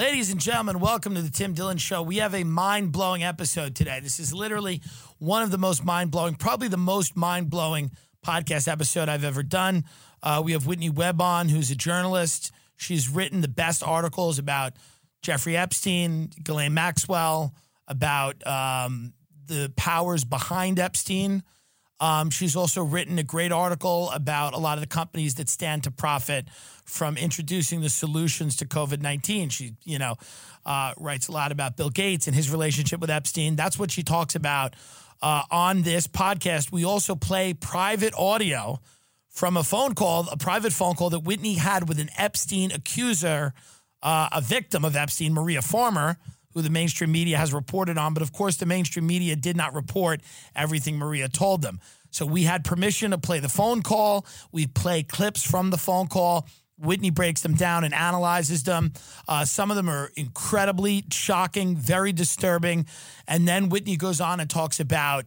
Ladies and gentlemen, welcome to the Tim Dillon Show. We have a mind blowing episode today. This is literally one of the most mind blowing, probably the most mind blowing podcast episode I've ever done. Uh, we have Whitney Webb on, who's a journalist. She's written the best articles about Jeffrey Epstein, Ghislaine Maxwell, about um, the powers behind Epstein. Um, she's also written a great article about a lot of the companies that stand to profit from introducing the solutions to COVID 19. She, you know, uh, writes a lot about Bill Gates and his relationship with Epstein. That's what she talks about uh, on this podcast. We also play private audio from a phone call, a private phone call that Whitney had with an Epstein accuser, uh, a victim of Epstein, Maria Farmer who the mainstream media has reported on. But of course, the mainstream media did not report everything Maria told them. So we had permission to play the phone call. We play clips from the phone call. Whitney breaks them down and analyzes them. Uh, some of them are incredibly shocking, very disturbing. And then Whitney goes on and talks about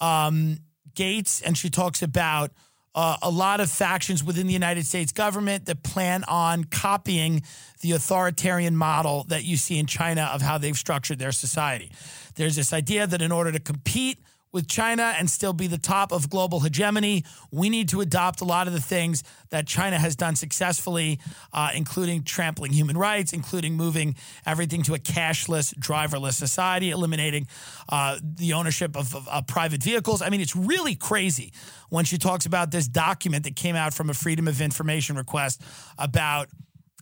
um, Gates and she talks about uh, a lot of factions within the United States government that plan on copying the authoritarian model that you see in China of how they've structured their society. There's this idea that in order to compete with China and still be the top of global hegemony. We need to adopt a lot of the things that China has done successfully, uh, including trampling human rights, including moving everything to a cashless, driverless society, eliminating uh, the ownership of, of, of private vehicles. I mean, it's really crazy when she talks about this document that came out from a Freedom of Information request about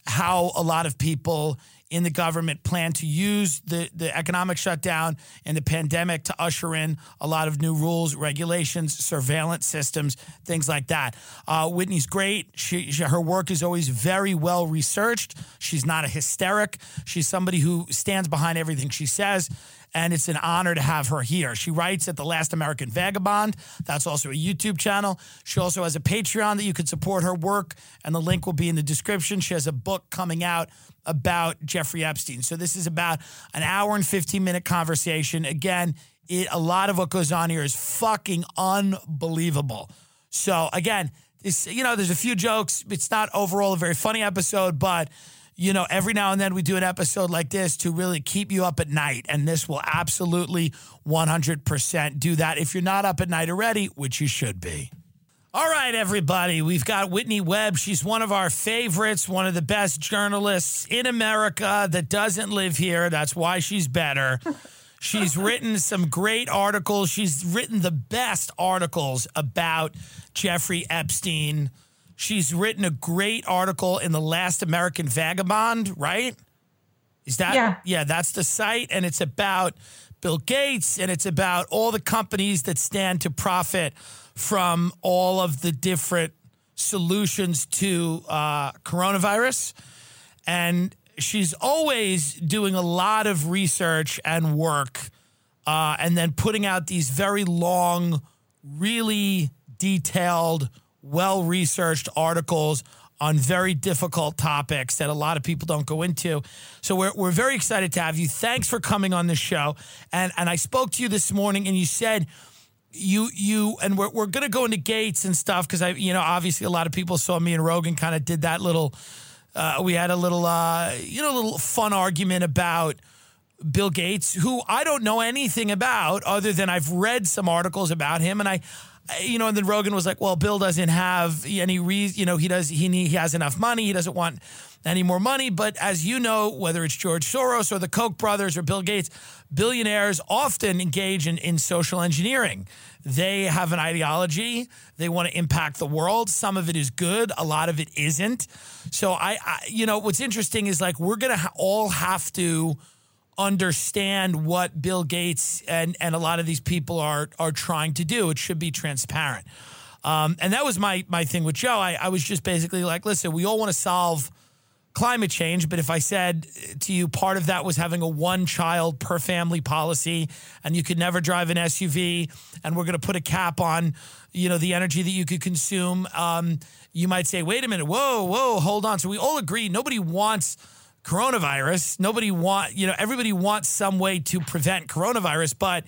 how a lot of people in the government plan to use the, the economic shutdown and the pandemic to usher in a lot of new rules, regulations, surveillance systems, things like that. Uh, Whitney's great. She, she, her work is always very well researched. She's not a hysteric. She's somebody who stands behind everything she says and it's an honor to have her here. She writes at The Last American Vagabond. That's also a YouTube channel. She also has a Patreon that you can support her work, and the link will be in the description. She has a book coming out about Jeffrey Epstein. So this is about an hour and 15 minute conversation. Again, it, a lot of what goes on here is fucking unbelievable. So again, you know, there's a few jokes. It's not overall a very funny episode, but you know, every now and then we do an episode like this to really keep you up at night. And this will absolutely 100% do that if you're not up at night already, which you should be. All right, everybody. We've got Whitney Webb. She's one of our favorites, one of the best journalists in America that doesn't live here. That's why she's better. She's written some great articles. She's written the best articles about Jeffrey Epstein. She's written a great article in The Last American Vagabond, right? Is that? Yeah. Yeah, that's the site. And it's about Bill Gates and it's about all the companies that stand to profit from all of the different solutions to uh, coronavirus. And she's always doing a lot of research and work uh, and then putting out these very long, really detailed, well researched articles on very difficult topics that a lot of people don't go into. So we're, we're very excited to have you. Thanks for coming on the show. And, and I spoke to you this morning and you said, you you and we're we're gonna go into Gates and stuff because I you know obviously a lot of people saw me and Rogan kind of did that little uh, we had a little uh, you know little fun argument about Bill Gates who I don't know anything about other than I've read some articles about him and I you know and then Rogan was like well Bill doesn't have any reason you know he does he he has enough money he doesn't want any more money. But as you know, whether it's George Soros or the Koch brothers or Bill Gates, billionaires often engage in, in social engineering. They have an ideology. They want to impact the world. Some of it is good. A lot of it isn't. So I, I you know, what's interesting is like we're gonna ha- all have to understand what Bill Gates and and a lot of these people are are trying to do. It should be transparent. Um, and that was my my thing with Joe. I, I was just basically like, listen, we all want to solve climate change. But if I said to you, part of that was having a one child per family policy, and you could never drive an SUV, and we're going to put a cap on, you know, the energy that you could consume. Um, you might say, wait a minute, whoa, whoa, hold on. So we all agree nobody wants coronavirus. Nobody want, you know, everybody wants some way to prevent coronavirus, but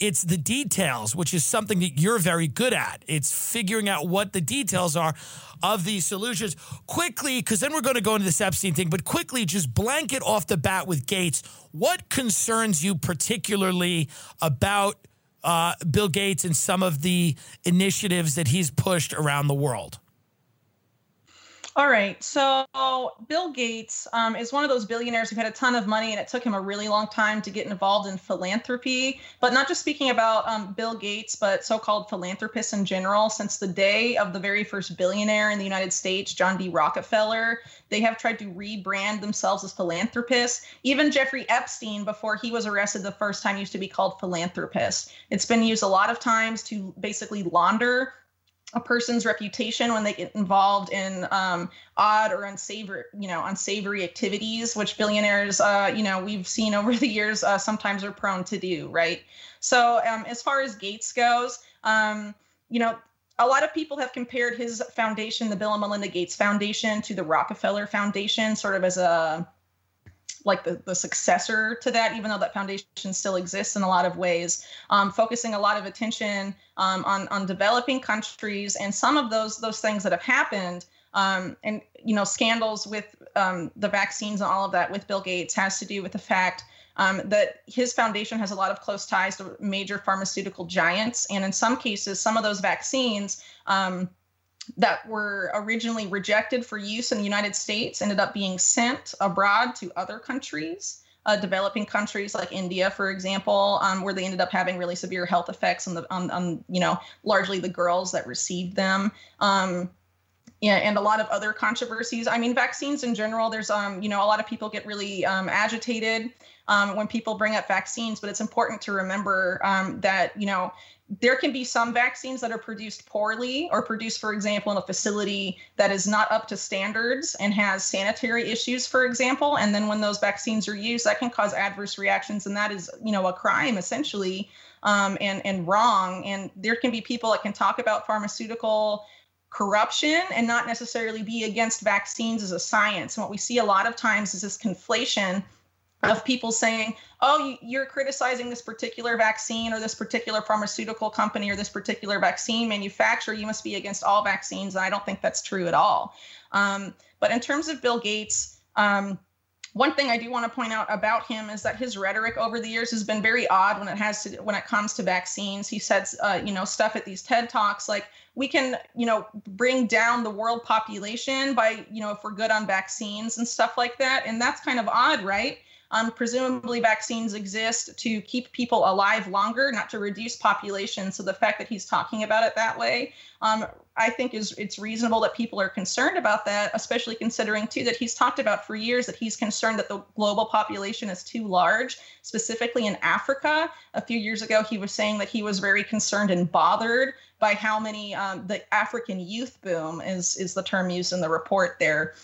it's the details, which is something that you're very good at. It's figuring out what the details are of these solutions quickly, because then we're going to go into this Epstein thing, but quickly, just blanket off the bat with Gates. What concerns you particularly about uh, Bill Gates and some of the initiatives that he's pushed around the world? All right. So Bill Gates um, is one of those billionaires who had a ton of money, and it took him a really long time to get involved in philanthropy. But not just speaking about um, Bill Gates, but so called philanthropists in general. Since the day of the very first billionaire in the United States, John D. Rockefeller, they have tried to rebrand themselves as philanthropists. Even Jeffrey Epstein, before he was arrested the first time, used to be called philanthropist. It's been used a lot of times to basically launder a person's reputation when they get involved in um, odd or unsavory, you know, unsavory activities, which billionaires, uh, you know, we've seen over the years uh, sometimes are prone to do, right? So um, as far as Gates goes, um, you know, a lot of people have compared his foundation, the Bill and Melinda Gates Foundation, to the Rockefeller Foundation, sort of as a like the, the successor to that, even though that foundation still exists in a lot of ways, um, focusing a lot of attention um, on on developing countries and some of those those things that have happened. Um, and you know scandals with um, the vaccines and all of that with Bill Gates has to do with the fact um, that his foundation has a lot of close ties to major pharmaceutical giants, and in some cases, some of those vaccines um, that were originally rejected for use in the United States ended up being sent abroad to other countries, uh, developing countries like India, for example, um, where they ended up having really severe health effects on the on, on you know largely the girls that received them. Um, yeah, and a lot of other controversies. I mean, vaccines in general. There's um, you know, a lot of people get really um, agitated um, when people bring up vaccines, but it's important to remember um, that you know there can be some vaccines that are produced poorly or produced, for example, in a facility that is not up to standards and has sanitary issues, for example. And then when those vaccines are used, that can cause adverse reactions, and that is, you know, a crime essentially, um, and and wrong. And there can be people that can talk about pharmaceutical corruption and not necessarily be against vaccines as a science. And what we see a lot of times is this conflation of people saying, oh, you're criticizing this particular vaccine or this particular pharmaceutical company or this particular vaccine manufacturer. You must be against all vaccines. And I don't think that's true at all. Um, but in terms of Bill Gates, um, one thing I do want to point out about him is that his rhetoric over the years has been very odd when it has to when it comes to vaccines. He says, uh, you know, stuff at these TED talks like we can, you know, bring down the world population by, you know, if we're good on vaccines and stuff like that. And that's kind of odd, right? Um, presumably, vaccines exist to keep people alive longer, not to reduce population. So the fact that he's talking about it that way, um, I think is it's reasonable that people are concerned about that, especially considering too that he's talked about for years that he's concerned that the global population is too large, specifically in Africa. A few years ago, he was saying that he was very concerned and bothered by how many um, the African youth boom is is the term used in the report there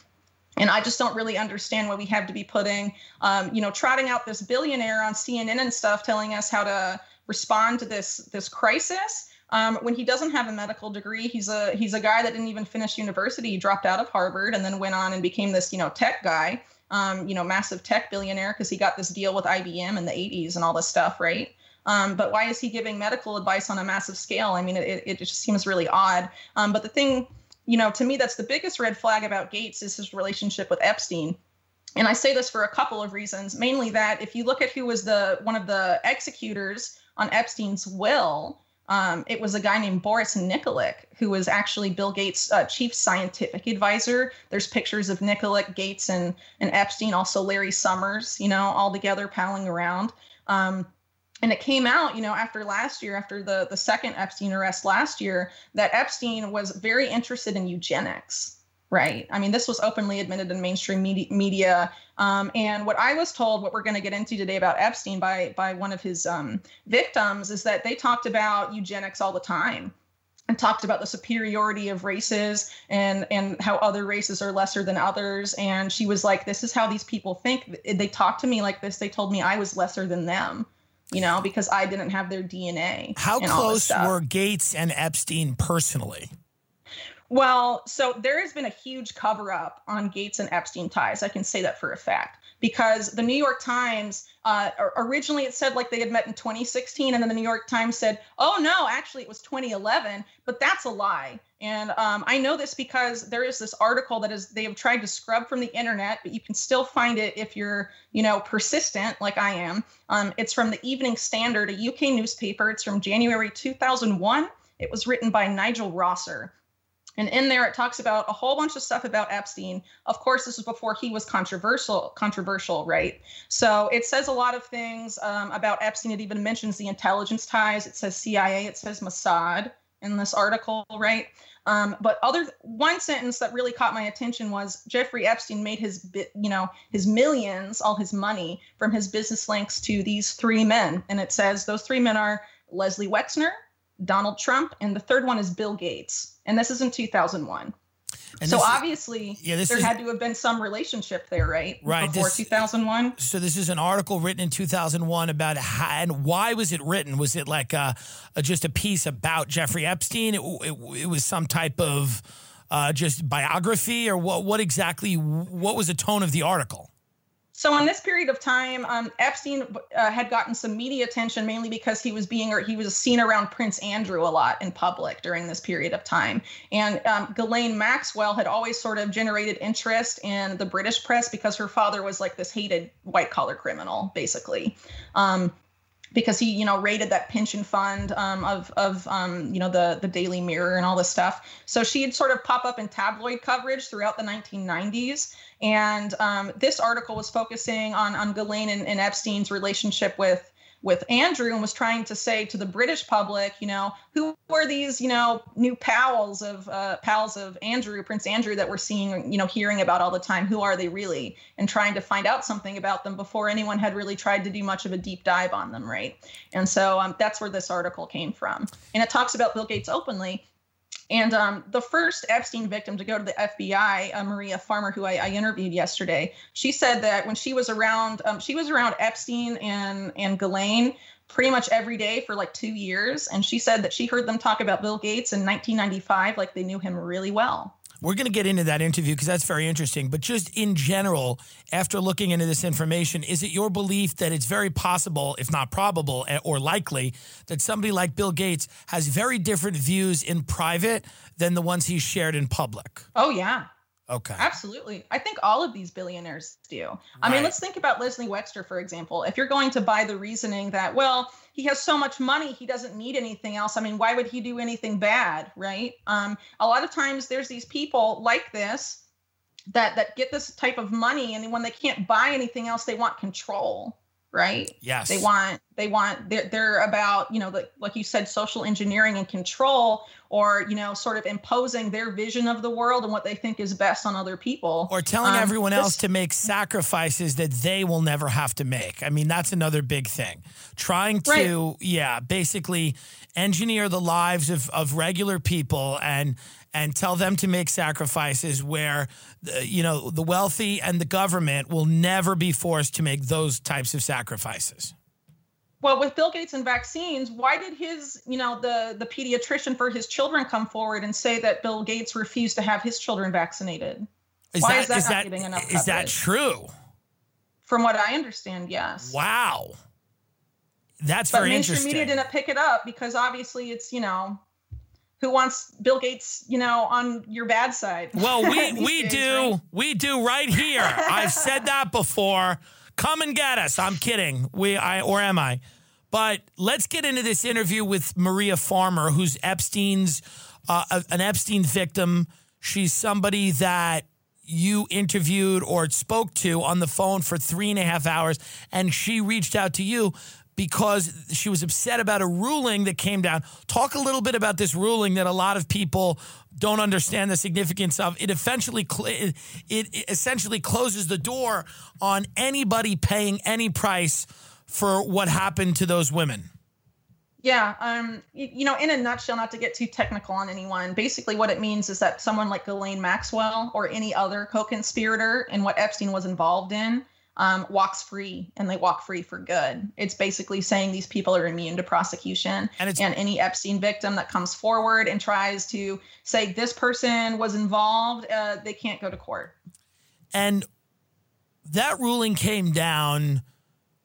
and I just don't really understand why we have to be putting, um, you know, trotting out this billionaire on CNN and stuff, telling us how to respond to this this crisis. Um, when he doesn't have a medical degree, he's a he's a guy that didn't even finish university. He dropped out of Harvard and then went on and became this, you know, tech guy, um, you know, massive tech billionaire because he got this deal with IBM in the 80s and all this stuff, right? Um, but why is he giving medical advice on a massive scale? I mean, it, it just seems really odd. Um, but the thing you know, to me, that's the biggest red flag about Gates is his relationship with Epstein. And I say this for a couple of reasons. Mainly that if you look at who was the one of the executors on Epstein's will, um, it was a guy named Boris Nikolic, who was actually Bill Gates' uh, chief scientific advisor. There's pictures of Nikolic, Gates, and and Epstein, also Larry Summers, you know, all together palling around. Um, and it came out you know after last year after the the second epstein arrest last year that epstein was very interested in eugenics right? I mean this was openly admitted in mainstream media, um, and what i was told what we're going to get into today about epstein by by one of his um, victims is that they talked about eugenics all the time and talked about the superiority of races and and how other races are lesser than others. And she was like this is how these people think. They talked to me like this. They told me i was lesser than them you know, because I didn't have their DNA. How close were Gates and Epstein personally? Well, so there has been a huge cover up on Gates and Epstein ties. I can say that for a fact. because the New York Times uh, originally it said like they had met in 2016, and then the New York Times said, "Oh no, actually it was 2011," but that's a lie. And um, I know this because there is this article that is they have tried to scrub from the internet, but you can still find it if you're you know persistent like I am. Um, it's from the Evening Standard, a UK newspaper. It's from January 2001. It was written by Nigel Rosser. And in there, it talks about a whole bunch of stuff about Epstein. Of course, this was before he was controversial. Controversial, right? So it says a lot of things um, about Epstein. It even mentions the intelligence ties. It says CIA. It says Mossad in this article, right? Um, but other one sentence that really caught my attention was Jeffrey Epstein made his you know his millions, all his money from his business links to these three men, and it says those three men are Leslie Wexner, Donald Trump, and the third one is Bill Gates. And this is in 2001. And so obviously, yeah, there is, had to have been some relationship there, right? Right. Before 2001. So this is an article written in 2001 about how, and why was it written? Was it like a, a just a piece about Jeffrey Epstein? It, it, it was some type of uh, just biography, or what? What exactly? What was the tone of the article? So in this period of time, um, Epstein uh, had gotten some media attention mainly because he was being or he was seen around Prince Andrew a lot in public during this period of time. And um, Ghislaine Maxwell had always sort of generated interest in the British press because her father was like this hated white collar criminal, basically. Um, because he, you know, raided that pension fund um, of of um, you know the the Daily Mirror and all this stuff. So she'd sort of pop up in tabloid coverage throughout the 1990s. And um, this article was focusing on on Ghislaine and, and Epstein's relationship with with Andrew and was trying to say to the British public, you know, who are these, you know, new pals of uh, pals of Andrew, Prince Andrew, that we're seeing, you know, hearing about all the time? Who are they really? And trying to find out something about them before anyone had really tried to do much of a deep dive on them, right? And so um, that's where this article came from, and it talks about Bill Gates openly. And um, the first Epstein victim to go to the FBI, uh, Maria Farmer, who I, I, interviewed yesterday, she said that when she was around, um, she was around Epstein and and Ghislaine pretty much every day for like two years, and she said that she heard them talk about Bill Gates in 1995, like they knew him really well. We're going to get into that interview because that's very interesting. But just in general, after looking into this information, is it your belief that it's very possible, if not probable eh, or likely, that somebody like Bill Gates has very different views in private than the ones he's shared in public? Oh, yeah. Okay. Absolutely. I think all of these billionaires do. Right. I mean, let's think about Leslie Wexner, for example. If you're going to buy the reasoning that, well, he has so much money, he doesn't need anything else. I mean, why would he do anything bad, right? Um, a lot of times there's these people like this that that get this type of money and when they can't buy anything else, they want control right? Yes. They want they want they're, they're about you know the, like you said social engineering and control or you know sort of imposing their vision of the world and what they think is best on other people or telling um, everyone this, else to make sacrifices that they will never have to make i mean that's another big thing trying to right. yeah basically engineer the lives of, of regular people and and tell them to make sacrifices where uh, you know the wealthy and the government will never be forced to make those types of sacrifices. Well with bill gates and vaccines why did his you know the the pediatrician for his children come forward and say that bill gates refused to have his children vaccinated? Is why that, is that is not that, getting enough is coverage? that true? From what i understand yes. Wow. That's but very mainstream interesting. media didn't pick it up because obviously it's you know who wants Bill Gates, you know, on your bad side. Well, we we days, do. Right? We do right here. I've said that before. Come and get us. I'm kidding. We I or am I? But let's get into this interview with Maria Farmer, who's Epstein's uh, an Epstein victim. She's somebody that you interviewed or spoke to on the phone for three and a half hours, and she reached out to you because she was upset about a ruling that came down. Talk a little bit about this ruling that a lot of people don't understand the significance of. It eventually it, essentially closes the door on anybody paying any price for what happened to those women. Yeah, um, you, you, know, in a nutshell, not to get too technical on anyone, basically what it means is that someone like Ghislaine Maxwell or any other co-conspirator in what Epstein was involved in um, walks free and they walk free for good. It's basically saying these people are immune to prosecution. And, and, any Epstein victim that comes forward and tries to say this person was involved, uh, they can't go to court. And that ruling came down,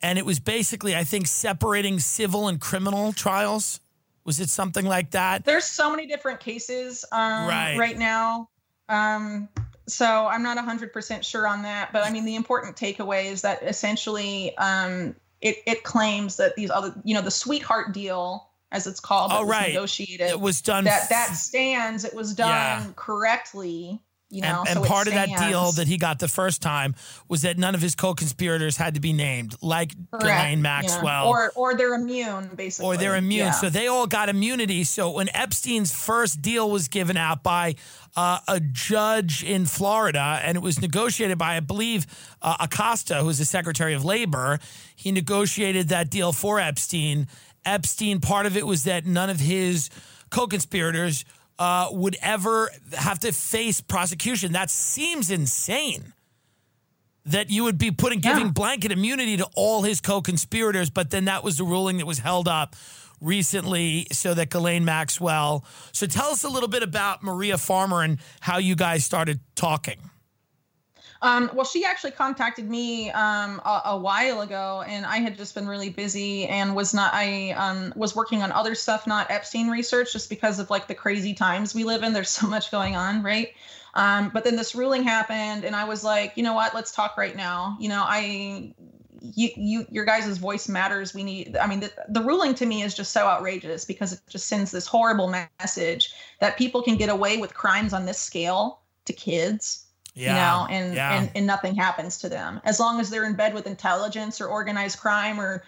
and it was basically, I think, separating civil and criminal trials. Was it something like that? There's so many different cases um, Right. right now. Um, so I'm not 100% sure on that. But I mean, the important takeaway is that essentially um, it, it claims that these other, you know, the sweetheart deal, as it's called, Oh, was right. negotiated, It was done. that, that stands. It was done Yeah. correctly. You know, and, and so part of that deal that he got the first time was that none of his co-conspirators had to be named, like Ghislaine yeah. Maxwell, or or they're immune basically or they're immune. Yeah. So they all got immunity. So when Epstein's first deal was given out by uh, a judge in Florida, and it was negotiated by, I believe, uh, Acosta, who's the Secretary of Labor, he negotiated that deal for Epstein. Epstein, part of it was that none of his co-conspirators uh, would ever have to face prosecution. That seems insane that you would be putting giving Yeah. blanket immunity to all his co-conspirators, but then that was the ruling that was held up recently so that Ghislaine Maxwell. So tell us a little bit about Maria Farmer and how you guys started talking. Um, well, she actually contacted me um, a, a while ago, and I had just been really busy and was not. I um, was working on other stuff, not Epstein research, just because of like the crazy times we live in. There's so much going on, right? Um, but then this ruling happened, and I was like, you know what? Let's talk right now. You know, I, you, you, your guys' voice matters. We need. I mean, the, the ruling to me is just so outrageous because it just sends this horrible message that people can get away with crimes on this scale to kids Yeah. you know and, yeah. and and nothing happens to them as long as they're in bed with intelligence or organized crime or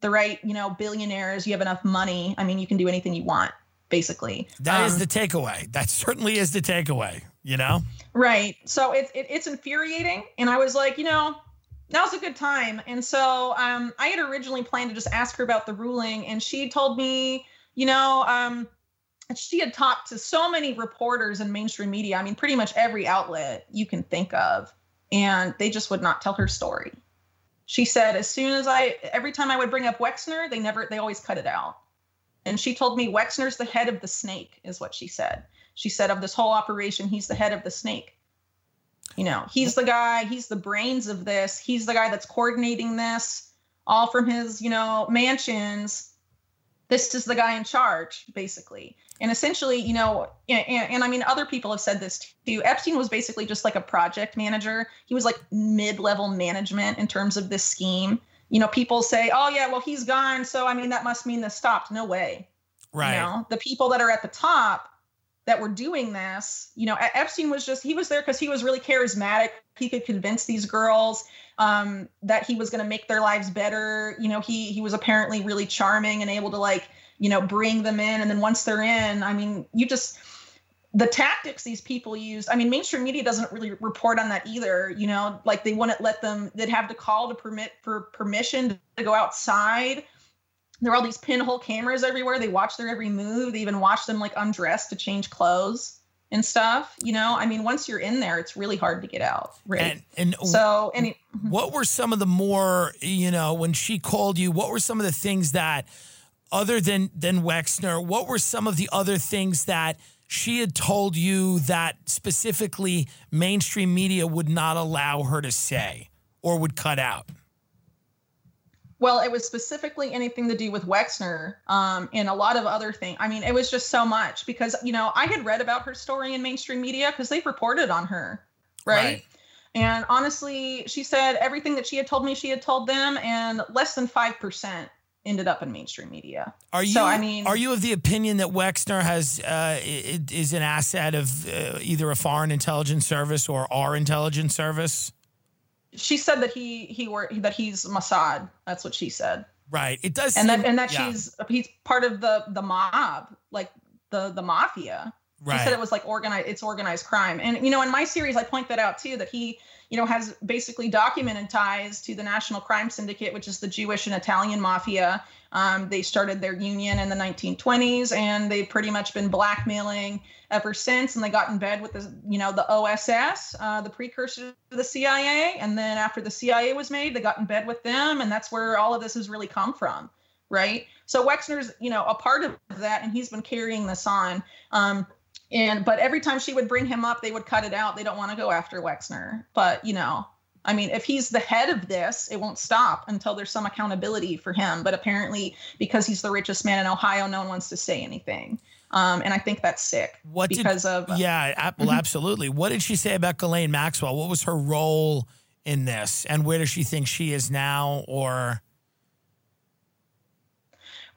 the right you know billionaires you have enough money i mean you can do anything you want basically That is Um, the takeaway. That certainly is the takeaway, you know? right so it's it, it's infuriating and i was like you know now's a good time and so um i had originally planned to just ask her about the ruling and she told me you know um she had talked to so many reporters in mainstream media i mean pretty much every outlet you can think of and they just would not tell her story. She said as soon as i every time i would bring up wexner they never they always cut it out. And she told me wexner's the head of the snake is what she said. She said of this whole operation he's the head of the snake. You know he's the guy he's the brains of this he's the guy that's coordinating this all from his you know mansions. This is the guy in charge basically and essentially you know and, and, and i mean other people have said this too epstein was basically just like a project manager he was like mid-level management in terms of this scheme you know people say oh yeah well he's gone so i mean that must mean this stopped no way Right. you know, the people that are at the top that were doing this, you know, Epstein was just, he was there because he was really charismatic. He could convince these girls um, that he was going to make their lives better. You know, he, he was apparently really charming and able to like, you know, bring them in. And then once they're in, I mean, you just, the tactics these people used, I mean, mainstream media doesn't really report on that either. You know, like they wouldn't let them, they'd have to call to permit for permission to go outside there were all these pinhole cameras everywhere. They watch their every move. They even watch them like undress to change clothes and stuff. You know, I mean, once you're in there, it's really hard to get out. Right. And, and so, any what were some of the more you know when she called you what were some of the things that other than than wexner what were some of the other things that she had told you that specifically mainstream media would not allow her to say or would cut out well, it was specifically anything to do with Wexner um, and a lot of other things. I mean, it was just so much because, you know, I had read about her story in mainstream media because they've reported on her. Right? Right. And honestly, she said everything that she had told me she had told them, and less than 5% ended up in mainstream media. are you So, I mean- are you of the opinion that wexner has uh, is an asset of uh, either a foreign intelligence service or our intelligence service She said that he he were that he's Mossad. That's what she said. right it does and seem, that and that yeah, she's he's part of the the mob like the the mafia right he said it was like organized it's organized crime and you know in my series i point that out too that he you know has basically documented ties to the national crime syndicate which is the jewish and italian mafia. Um, they started their union in the 1920s and they've pretty much been blackmailing ever since and they got in bed with the you know the oss uh, the precursor to the cia and then after the cia was made they got in bed with them and that's where all of this has really come from right? So wexner's you know a part of that and he's been carrying this on. Um, and but every time she would bring him up they would cut it out they don't want to go after wexner but you know I mean, if he's the head of this, it won't stop until there's some accountability for him. But apparently, because he's the richest man in Ohio, no one wants to say anything. Um, and I think that's sick. What because did, of yeah, well, absolutely. What did she say about Ghislaine Maxwell? What was her role in this, and where does she think she is now? Or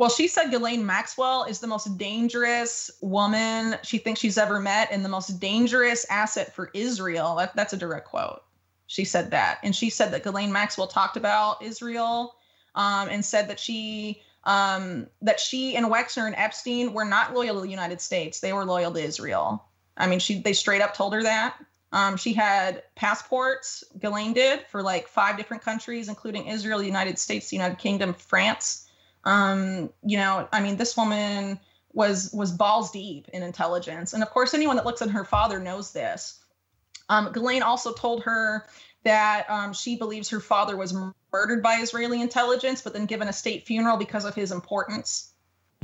well, she said Ghislaine Maxwell is the most dangerous woman she thinks she's ever met and the most dangerous asset for Israel. That, that's a direct quote. She said that. And she said that Ghislaine Maxwell talked about Israel um, and said that she um, that she and Wexner and Epstein were not loyal to the United States. They were loyal to Israel. I mean, she they straight up told her that. Um, she had passports, Ghislaine did, for like five different countries, including Israel, the United States, the United Kingdom, France. Um, you know, I mean, this woman was was balls deep in intelligence, and of course, anyone that looks at her father knows this. Um, Ghislaine also told her that um, she believes her father was murdered by Israeli intelligence, but then given a state funeral because of his importance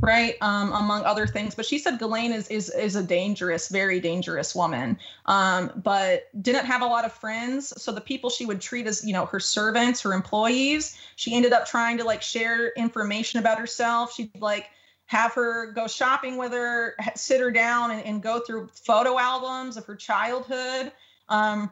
right um, among other things but she said Ghislaine is is is a dangerous very dangerous woman. Um, but didn't have a lot of friends so the people she would treat as you know her servants her employees she ended up trying to like share information about herself. She'd like have her go shopping with her sit her down and, and go through photo albums of her childhood. Um,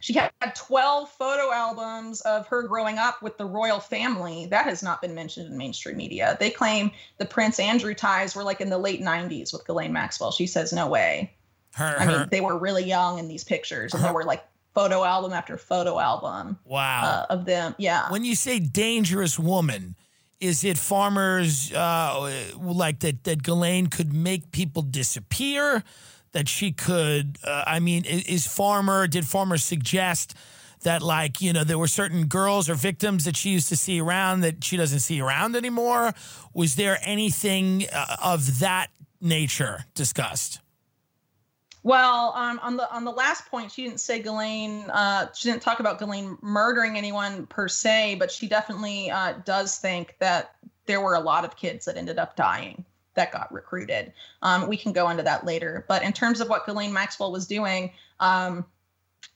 she had 12 photo albums of her growing up with the royal family. That has not been mentioned in mainstream media. They claim the Prince Andrew ties were like in the late 90s with Ghislaine Maxwell. She says, no way. Her, I mean, they were really young in these pictures, and her, there were like photo album after photo album. Wow. Uh, of them. Yeah. When you say dangerous woman, is it farmers uh, like that, that Ghislaine could make people disappear? That she could? Uh, I mean, is, Farmer, did Farmer suggest that, like, you know, there were certain girls or victims that she used to see around that she doesn't see around anymore? Was there anything uh, of that nature discussed? Well, um, on the on the last point, she didn't say Ghislaine. Uh, she didn't talk about Ghislaine murdering anyone per se, but she definitely uh, does think that there were a lot of kids that ended up dying that got recruited. Um, we can go into that later. But in terms of what Ghislaine Maxwell was doing, um,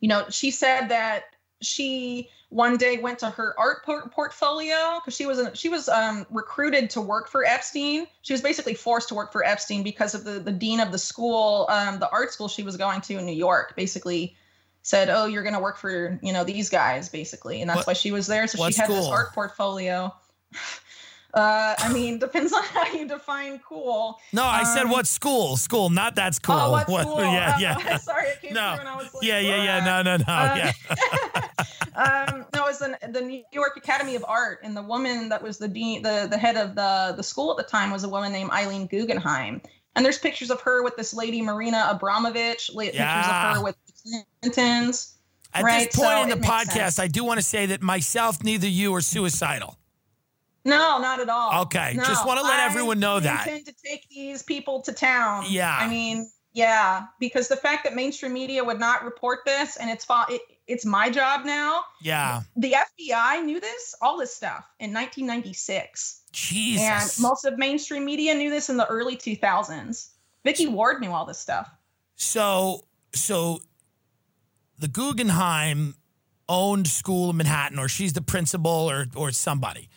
you know, she said that she one day went to her art por- portfolio because she was she was um, recruited to work for Epstein. She was basically forced to work for Epstein because of the the dean of the school, um, the art school she was going to in New York. Basically, said, "Oh, you're going to work for you know these guys," basically, and that's what, why she was there. So she had school? this art portfolio. Uh, I mean, depends on how you define cool. No, I um, said what school? School, not that's cool. Oh, what, school? Yeah, yeah. sorry, it came no. through and I was like, yeah, yeah, yeah. No, no, no. Uh, yeah. um, no, it was the, the New York Academy of Art, and the woman that was the dean, the the head of the the school at the time was a woman named Eileen Guggenheim. And there's pictures of her with this lady Marina Abramović, yeah. pictures of her with Clintons. At right? this point so in the podcast, sense. I do want to say that myself, neither you are suicidal. No, not at all. Okay, no. just want to let everyone know that. I intend to take these people to town. Yeah. I mean, yeah, because the fact that mainstream media would not report this, and it's it, it's my job now. Yeah. The FBI knew this, all this stuff in 1996. Jesus. And most of mainstream media knew this in the early 2000s. Vicky Ward knew all this stuff. So, so the Guggenheim owned school in Manhattan, or she's the principal, or or somebody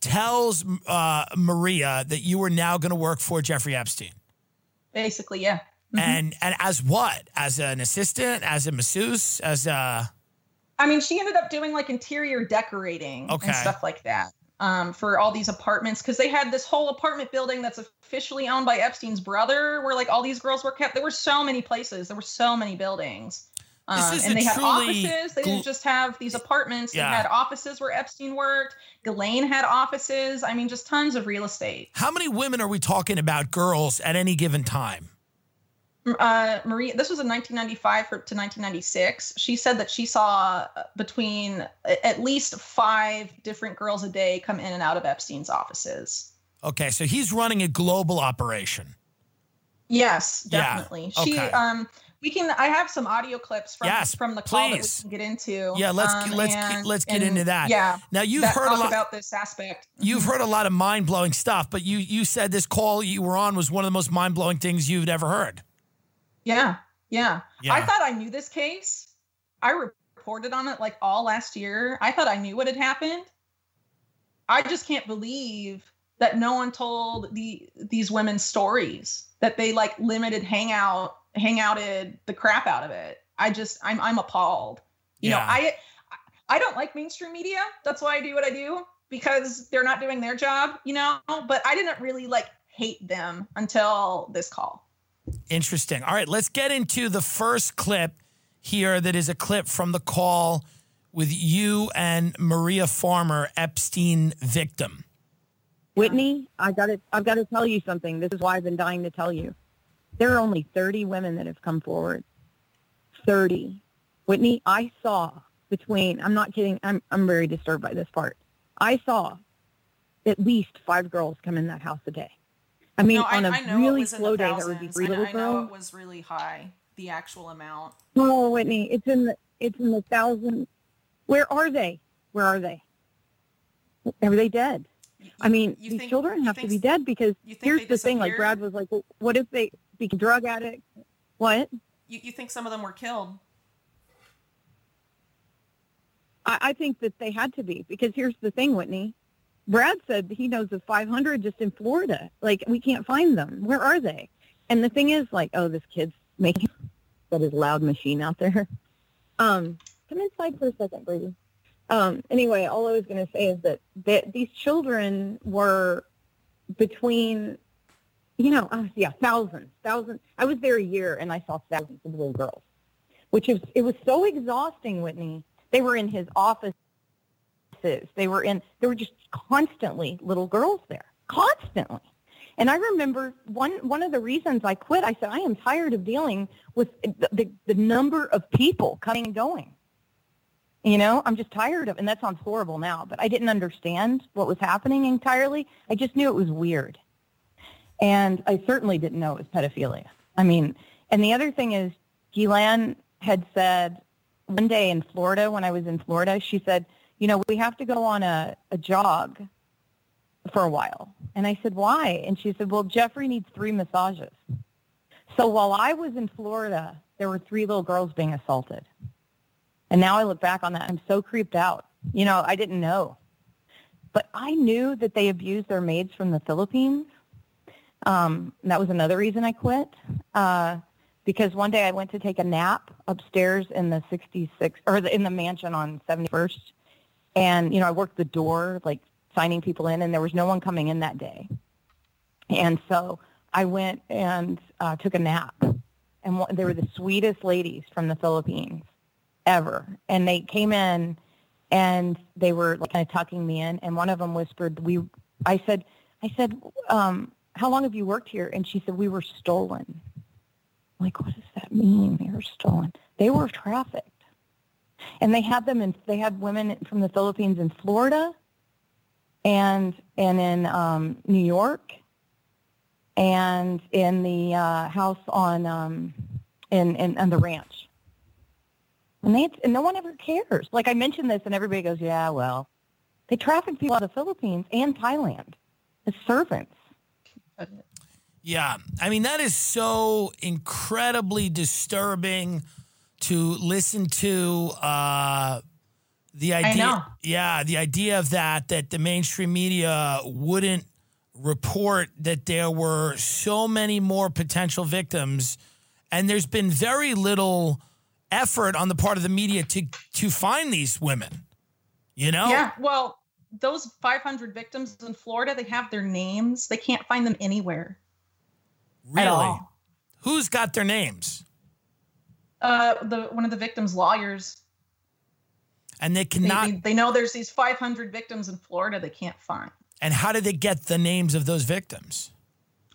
tells uh, Maria that you are now going to work for Jeffrey Epstein. Basically, yeah. Mm-hmm. And and as what? As an assistant? As a masseuse? As a? I mean, she ended up doing like interior decorating okay. and stuff like that um, for all these apartments because they had this whole apartment building that's officially owned by Epstein's brother, where like all these girls were kept. There were so many places. There were so many buildings. Um, and they had offices. They didn't just have these apartments. Yeah. They had offices where Epstein worked. Ghislaine had offices. I mean, just tons of real estate. How many women are we talking about, girls, at any given time? Uh, Marie, this was in 1995 to 1996. She said that she saw uh, between at least five different girls a day come in and out of Epstein's offices. Okay, so he's running a global operation. Yes, definitely. Yeah. Okay. She um we can. I have some audio clips from yes, from the call please. that we can get into. Yeah, let's um, let's and, let's get into that. Yeah. Now you've heard a lot about this aspect. You've heard a lot of mind blowing stuff, but you you said this call you were on was one of the most mind blowing things you've ever heard. Yeah, yeah, yeah. I thought I knew this case. I reported on it like all last year. I thought I knew what had happened. I just can't believe that no one told the these women's stories that they like limited hangout hangouted the crap out of it. I just I'm I'm appalled. You yeah. know, I I don't like mainstream media. That's why I do what I do because they're not doing their job, you know, but I didn't really like hate them until this call. Interesting. All right, let's get into the first clip here that is a clip from the call with you and Maria Farmer, Epstein victim. Whitney, I got to I've got to tell you something. This is why I've been dying to tell you. There are only 30 women that have come forward. 30. Whitney, I saw between I'm not kidding. I'm I'm very disturbed by this part. I saw at least five girls come in that house a day. I mean, no, on a really slow day, there would be three little girls. I know it was really high, the actual amount. Oh, Whitney, it's in the it's in the thousands. Where are they? Where are they? Are they dead? You, I mean, these think, children have to be dead because here's the thing. Like Brad was like, well, what if they drug addicts? What? You, you think some of them were killed? I, I think that they had to be because here's the thing, Whitney. Brad said he knows of 500 just in Florida. Like we can't find them. Where are they? And the thing is, like, oh, this kid's making that is loud machine out there. Um, come inside for a second, Brady. Um, anyway, all I was going to say is that, that these children were between, you know, uh, yeah, thousands, thousands. I was there a year and I saw thousands of little girls, which is it was so exhausting, Whitney. They were in his office they were in, there were just constantly little girls there, constantly. And I remember one, one of the reasons I quit, I said, I am tired of dealing with the, the, the number of people coming and going. You know, I'm just tired of, and that sounds horrible now, but I didn't understand what was happening entirely. I just knew it was weird. And I certainly didn't know it was pedophilia. I mean, and the other thing is, Ghislaine had said one day in Florida, when I was in Florida, she said, you know, we have to go on a, a jog for a while. And I said, why? And she said, well, Jeffrey needs three massages. So while I was in Florida, there were three little girls being assaulted. And now I look back on that, I'm so creeped out. You know, I didn't know. But I knew that they abused their maids from the Philippines. Um, that was another reason I quit. Uh, because one day I went to take a nap upstairs in the 66 or the, in the mansion on 71st and, you know, I worked the door, like signing people in, and there was no one coming in that day. And so I went and uh, took a nap. And they were the sweetest ladies from the Philippines ever. And they came in and they were like, kind of tucking me in. And one of them whispered, we, I said, I said, um, how long have you worked here? And she said, we were stolen. I'm like, what does that mean? They were stolen. They were trafficked and they had them and they had women from the Philippines in Florida and and in um, New York and in the uh, house on um, in, in on the ranch. And they and no one ever cares. Like I mentioned this, and everybody goes, "Yeah, well, they traffic people out of the Philippines and Thailand as servants." Yeah, I mean that is so incredibly disturbing to listen to uh, the idea. Yeah, the idea of that that the mainstream media wouldn't report that there were so many more potential victims, and there's been very little effort on the part of the media to to find these women. You know? Yeah. Well, those 500 victims in Florida, they have their names. They can't find them anywhere. Really? Who's got their names? uh, the one of the victims' lawyers. And they cannot. They, they, know there's these 500 victims in Florida they can't find. And how did they get the names of those victims?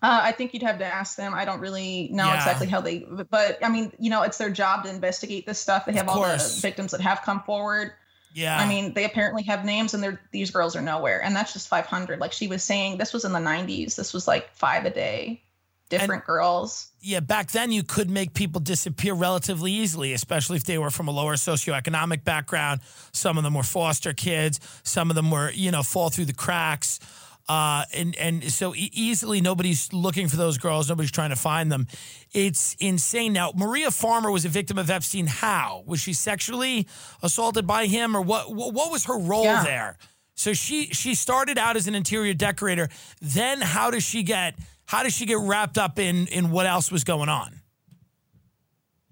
Uh, I think you'd have to ask them. I don't really know yeah. exactly how they, but I mean, you know, it's their job to investigate this stuff. They have all the victims that have come forward. Yeah. I mean, they apparently have names, and they're these girls are nowhere, and that's just 500. Like she was saying, this was in the 90s. This was like five a day different and, girls. Yeah, back then you could make people disappear relatively easily, especially if they were from a lower socioeconomic background. Some of them were foster kids. Some of them were, you know, fall through the cracks. Uh, and and so e- easily nobody's looking for those girls. Nobody's trying to find them. It's insane. Now Maria Farmer was a victim of Epstein. How was she sexually assaulted by him, or what? What, what was her role Yeah. there? So she she started out as an interior decorator. Then how does she get how does she get wrapped up in in what else was going on?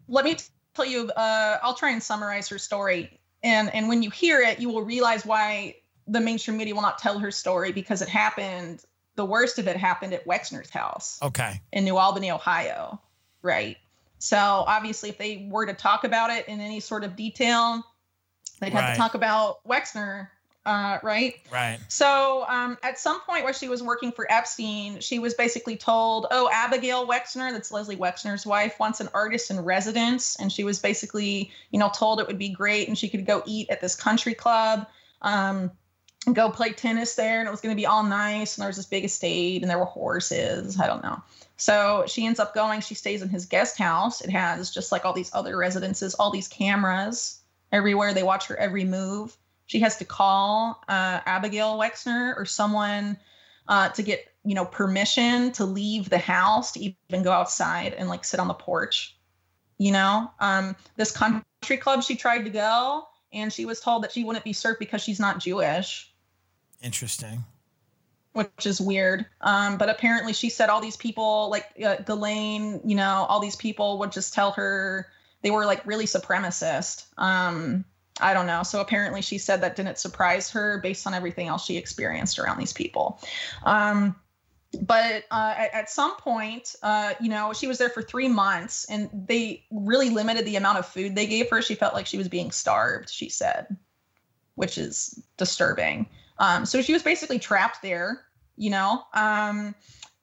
let me tell you uh, i'll try and summarize her story and and when you hear it you will realize why the mainstream media will not tell her story because it happened the worst of it happened at wexner's house Okay. in new albany ohio right so obviously if they were to talk about it in any sort of detail they'd have Right. to talk about wexner uh, right Right. so um, at some point where she was working for Epstein, she was basically told, "Oh, Abigail Wexner, that's Leslie Wexner's wife, wants an artist in residence," and she was basically, you know, told it would be great and she could go eat at this country club, um, go play tennis there, and it was going to be all nice, and there was this big estate, and there were horses. I don't know. So she ends up going. She stays in his guest house. It has just like all these other residences, all these cameras everywhere. They watch her every move she has to call uh, Abigail Wexner or someone uh, to get you know permission to leave the house to even go outside and like sit on the porch. You know, um, this country club she tried to go, and she was told that she wouldn't be served because she's not Jewish, Interesting. which is weird. Um, but apparently, she said all these people, like uh, Ghislaine, you know, all these people would just tell her they were like really supremacist. Um, I don't know. So apparently she said that didn't surprise her based on everything else she experienced around these people. Um, but uh, at, at some point, uh, you know, she was there for three months and they really limited the amount of food they gave her. She felt like she was being starved, she said, which is disturbing. Um, so she was basically trapped there, you know. Um,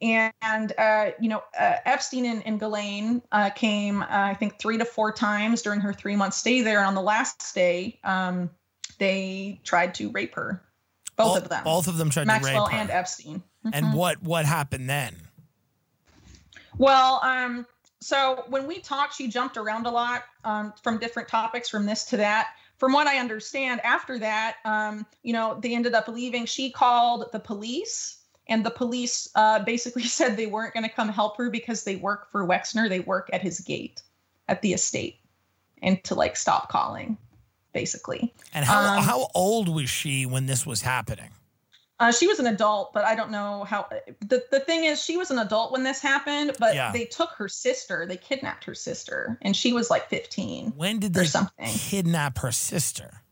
and uh, you know uh, Epstein and, and Ghislaine uh, came, uh, I think, three to four times during her three month stay there. And on the last day, um, they tried to rape her, both All- of them, Both of them tried Maxwell to rape her. and Epstein. And Mhm. what what happened then? Well, um, so when we talked, she jumped around a lot um, from different topics, from this to that. From what I understand, after that, um, you know, they ended up leaving. She called the police, and the police uh, basically said they weren't going to come help her because they work for Wexner. They work at his gate at the estate, and to like stop calling, basically. And how Um, how old was she when this was happening? Uh, she was an adult, but I don't know how. The, the thing is, she was an adult when this happened, but Yeah. they took her sister. They kidnapped her sister, and she was like 15 When did they something. kidnap her sister?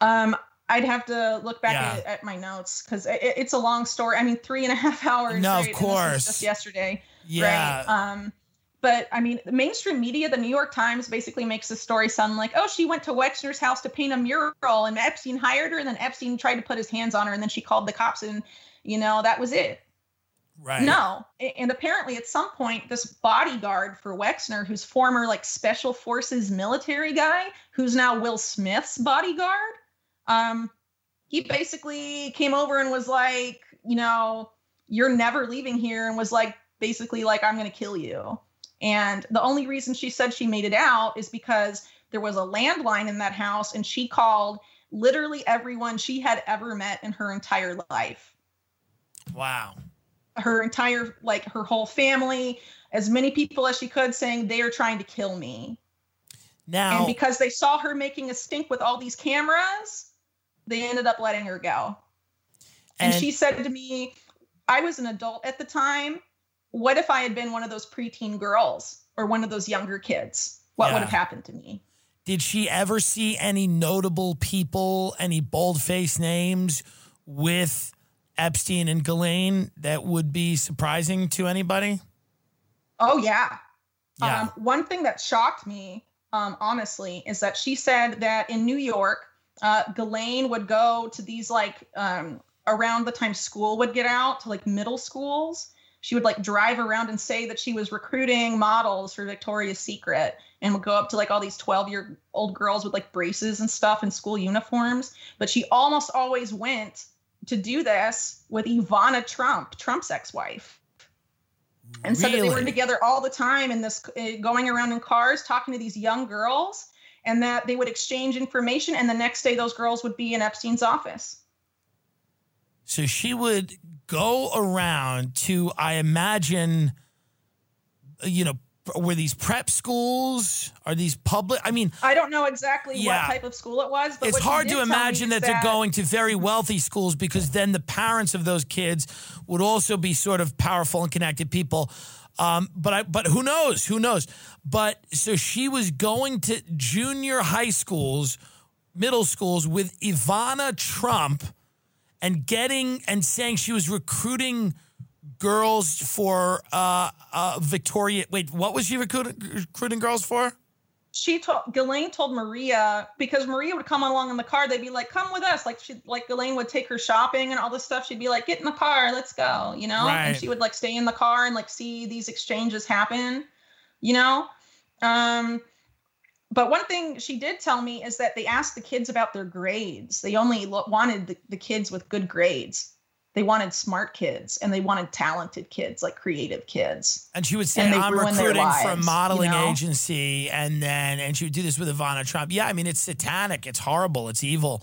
Um, I'd have to look back Yeah. at, at my notes because it, it's a long story. I mean, three and a half hours. No, of right? Was course. just yesterday, Yeah. right? Um, but I mean, the mainstream media, the New York Times, basically makes the story sound like, oh, she went to Wexner's house to paint a mural, and Epstein hired her, and then Epstein tried to put his hands on her, and then she called the cops, and you know that was it. right. No. And apparently at some point, this bodyguard for Wexner, who's former like special forces military guy, who's now Will Smith's bodyguard, um, he basically came over and was like, you know, you're never leaving here, and was like, basically like, I'm gonna kill you. And the only reason she said she made it out is because there was a landline in that house, and she called literally everyone she had ever met in her entire life. Wow. her entire like her whole family as many people as she could saying they are trying to kill me. Now and because they saw her making a stink with all these cameras they ended up letting her go. And, she said to me i was an adult at the time what if i had been one of those preteen girls or one of those younger kids what Yeah. would have happened to me did she ever see any notable people, any bold face names with Epstein and Ghislaine that would be surprising to anybody? oh yeah Yeah. Um, one thing that shocked me, um, honestly, is that she said that in New York, uh, Ghislaine would go to these like um, around the time school would get out to like middle schools. She would like drive around and say that she was recruiting models for Victoria's Secret and would go up to like all these 12 year old girls with like braces and stuff in school uniforms. But she almost always went to do this with Ivana Trump, Trump's ex wife and said that they were together all the time and this uh, going around in cars talking to these young girls and that they would exchange information and the next day those girls would be in epstein's office So she would go around to, I imagine, you know, were these prep schools? Are these public? I mean, I don't know exactly Yeah. what type of school it was, but it's hard to imagine is that, they're going to very wealthy schools because then the parents of those kids would also be sort of powerful and connected people. Um, but I, but who knows? Who knows? But so she was going to junior high schools, middle schools with Ivana Trump, and getting and saying she was recruiting girls for uh, uh, Victoria. Wait, what was she recruiting, recruiting girls for? she told Ghislaine told Maria because Maria would come along in the car. They'd be like, "Come with us." Like she like Ghislaine would take her shopping and all this stuff. She'd be like, "Get in the car, let's go," you know. Right. And she would like stay in the car and like see these exchanges happen, you know. Um, but one thing she did tell me is that they asked the kids about their grades. They only lo- wanted the, the kids with good grades. They wanted smart kids and they wanted talented kids, like creative kids. And she would say, I'm recruiting for a modeling you know? agency. And then, and she would do this with Ivana Trump. Yeah, I mean, it's satanic. It's horrible. It's evil.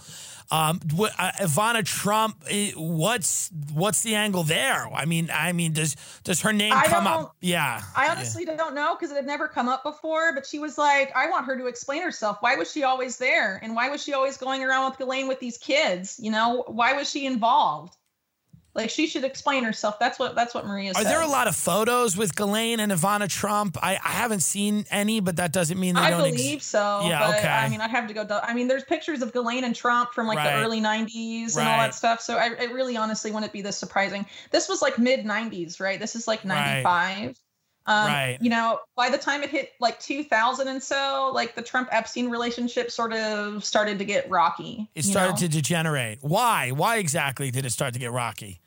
Um, uh, Ivana Trump, eh, what's what's the angle there? I mean, I mean, does does her name I come up? Yeah, I Yeah. honestly don't know because it had never come up before, but she was like, I want her to explain herself. Why was she always there? And why was she always going around with Ghislaine with these kids? You know, why was she involved? Like she should explain herself. That's what that's what Maria Are said. there a lot of photos with Ghislaine and Ivana Trump? I, I haven't seen any, but that doesn't mean they I don't exist. believe so. Yeah, but, okay. I mean, I'd have to go. I mean, there's pictures of Ghislaine and Trump from like Right. the early 90s and all that stuff. So I, it really honestly wouldn't be this surprising. This was like mid 90s, right? This is like Right. 95. Um, Right. You know, by the time it hit like 2000 and so, like the Trump Epstein relationship sort of started to get rocky. It started know? to degenerate. Why? Why exactly did it start to get rocky?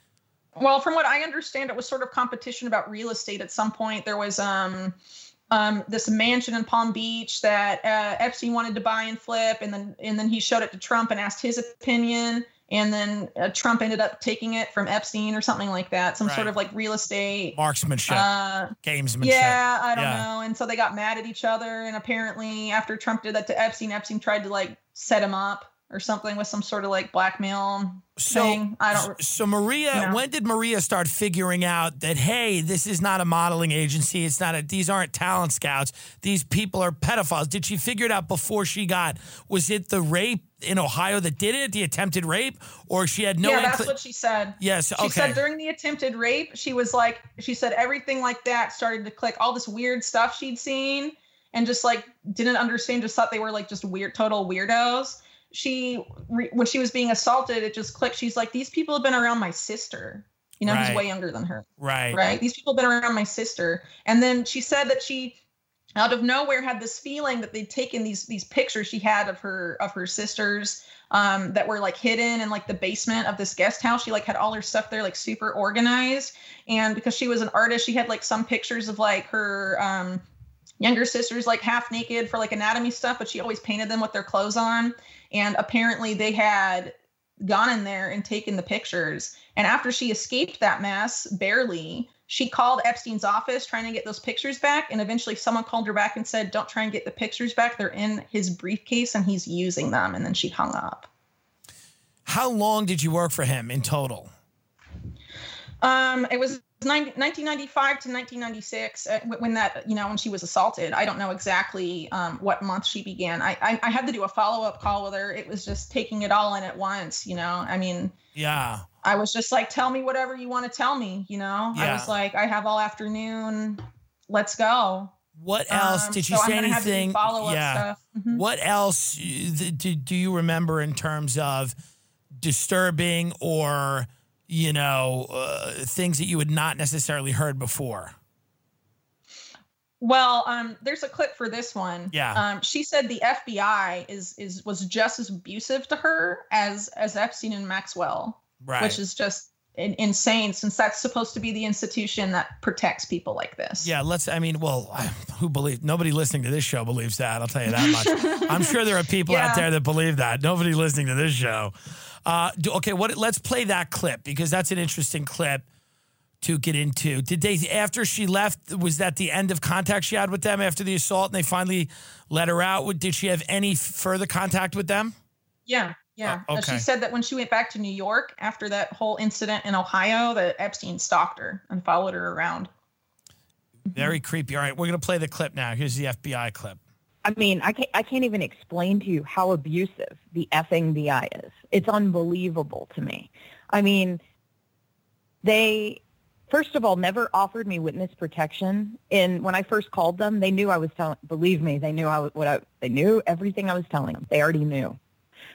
Well, from what I understand, it was sort of competition about real estate at some point. There was um, um, this mansion in Palm Beach that uh, Epstein wanted to buy and flip, and then and then he showed it to Trump and asked his opinion, and then uh, Trump ended up taking it from Epstein or something like that, some Right. sort of like real estate. Marksmanship, Uh, gamesmanship. yeah, I don't Yeah. know. And so they got mad at each other, and apparently after Trump did that to Epstein, Epstein tried to like set him up or something with some sort of like blackmail So, thing. I don't. so Maria, you know. when did Maria start figuring out that hey, this is not a modeling agency. It's not a. These aren't talent scouts. These people are pedophiles. Did she figure it out before she got? Was it the rape in Ohio that did it? The attempted rape, or she had no? yeah, that's what she said. yes. okay. She said during the attempted rape, she was like, she said everything like that started to click. All this weird stuff she'd seen and just like didn't understand, just thought they were like just weird, total weirdos. She, re- when she was being assaulted, it just clicked. She's like, these people have been around my sister. You know, Right. who's way younger than her. right. Right. These people have been around my sister. And then she said that she, out of nowhere, had this feeling that they'd taken these these pictures she had of her of her sisters um, that were like hidden in like the basement of this guest house. She like had all her stuff there like super organized. And because she was an artist, she had like some pictures of like her um, younger sisters like half naked for like anatomy stuff, but she always painted them with their clothes on. And apparently they had gone in there and taken the pictures. And after she escaped that mess, barely, she called Epstein's office trying to get those pictures back. And eventually someone called her back and said, Don't try and get the pictures back. They're in his briefcase and he's using them. And then she hung up. How long did you work for him in total? Um, it was 90, 1995 to 1996 uh, when that, you know, when she was assaulted. I don't know exactly um, what month she began. I, I, I had to do a follow up call with her. It was just taking it all in at once, you know. I mean, Yeah. I was just like, tell me whatever you want to tell me, you know? I was like, I have all afternoon. Let's go. What else Um, did she so say I'm gonna have to do anything? follow-up yeah. stuff. Mhm. What else uh, do, do you remember in terms of disturbing or, you know, uh, things that you had not necessarily heard before? Well, um, there's a clip for this one. Yeah. Um, she said the FBI is is was just as abusive to her as as Epstein and Maxwell, Right. which is just in, insane since that's supposed to be the institution that protects people like this. yeah, let's. I mean, well, I- who believe? Nobody listening to this show believes that. I'll tell you that much. I'm sure there are people out there that believe that. Nobody listening to this show. Uh, do, okay, what? Let's play that clip because that's an interesting clip to get into. Did they after she left? Was that the end of contact she had with them after the assault, and they finally let her out? Did she have any further contact with them? Yeah. Yeah. Uh, okay. She said that when she went back to New York after that whole incident in Ohio, that Epstein stalked her and followed her around. Very creepy. All right, we're gonna play the clip now. Here's the FBI clip. I mean, I can't, I can't even explain to you how abusive the effing BI is. It's unbelievable to me. I mean, they, first of all, never offered me witness protection. And when I first called them, they knew I was telling, believe me, they knew I was, what I, they knew everything I was telling them. They already knew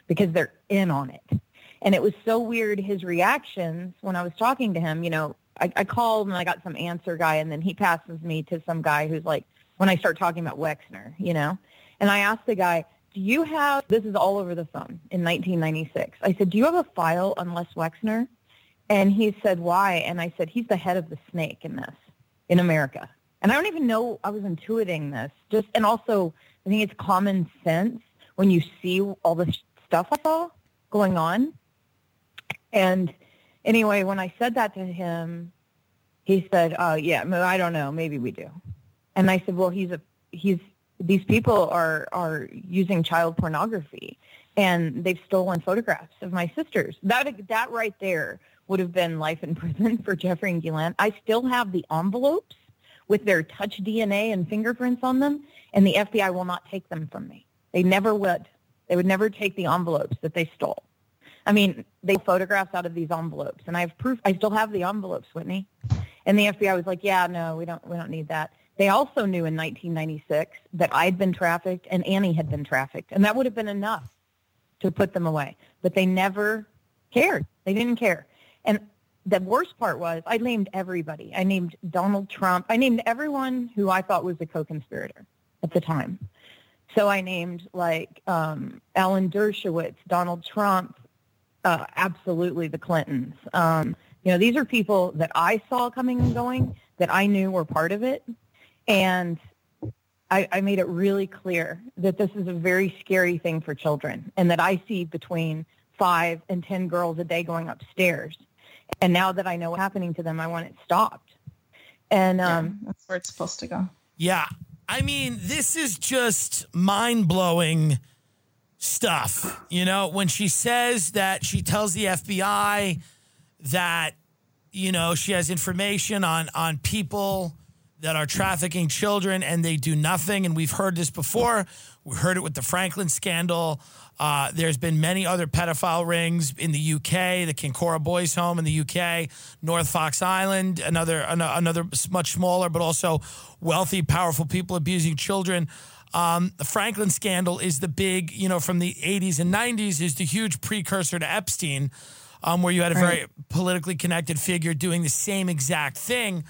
because they're in on it. And it was so weird, his reactions when I was talking to him, you know, I, I called and I got some answer guy and then he passes me to some guy who's like, when I start talking about Wexner, you know, and I asked the guy, do you have, this is all over the phone in 1996. I said, do you have a file on Les Wexner? And he said, why? And I said, he's the head of the snake in this, in America. And I don't even know I was intuiting this. Just, and also I think it's common sense when you see all the stuff I saw going on. And anyway, when I said that to him, he said, oh, yeah, I don't know. Maybe we do. And I said, well, he's a, he's, these people are, are using child pornography and they've stolen photographs of my sisters. That, that right there would have been life in prison for Jeffrey and Ghislaine. I still have the envelopes with their touch DNA and fingerprints on them, and the FBI will not take them from me. They never would. They would never take the envelopes that they stole. I mean, they photographs out of these envelopes, and I have proof. I still have the envelopes, Whitney. And the FBI was like, "Yeah, no, we don't. We don't need that." They also knew in 1996 that I'd been trafficked and Annie had been trafficked, and that would have been enough to put them away. But they never cared. They didn't care. And the worst part was I named everybody. I named Donald Trump. I named everyone who I thought was a co-conspirator at the time. So I named like um, Alan Dershowitz, Donald Trump, uh, absolutely the Clintons. Um, you know, these are people that I saw coming and going that I knew were part of it. And I, I made it really clear that this is a very scary thing for children and that I see between five and 10 girls a day going upstairs. And now that I know what's happening to them, I want it stopped. And um, yeah, that's where it's supposed to go. Yeah. I mean, this is just mind blowing stuff. You know, when she says that she tells the FBI that, you know, she has information on on people that are trafficking children and they do nothing. And we've heard this before. We heard it with the Franklin scandal. Uh, there's been many other pedophile rings in the UK, the Kincora Boys Home in the UK, North Fox Island, another an- another much smaller but also wealthy, powerful people abusing children. Um, the Franklin scandal is the big, you know, from the 80s and 90s, is the huge precursor to Epstein, um, where you had a very politically connected figure doing the same exact thing.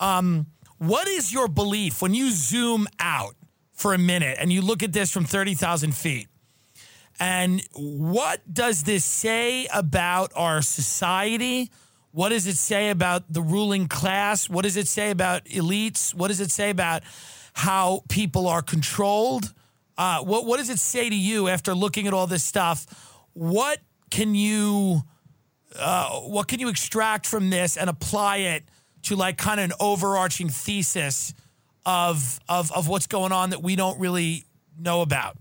Um, what is your belief when you zoom out for a minute and you look at this from 30,000 feet? And what does this say about our society? What does it say about the ruling class? What does it say about elites? What does it say about how people are controlled? Uh, what What does it say to you after looking at all this stuff? What can you uh, What can you extract from this and apply it to like kind of an overarching thesis of of of what's going on that we don't really know about?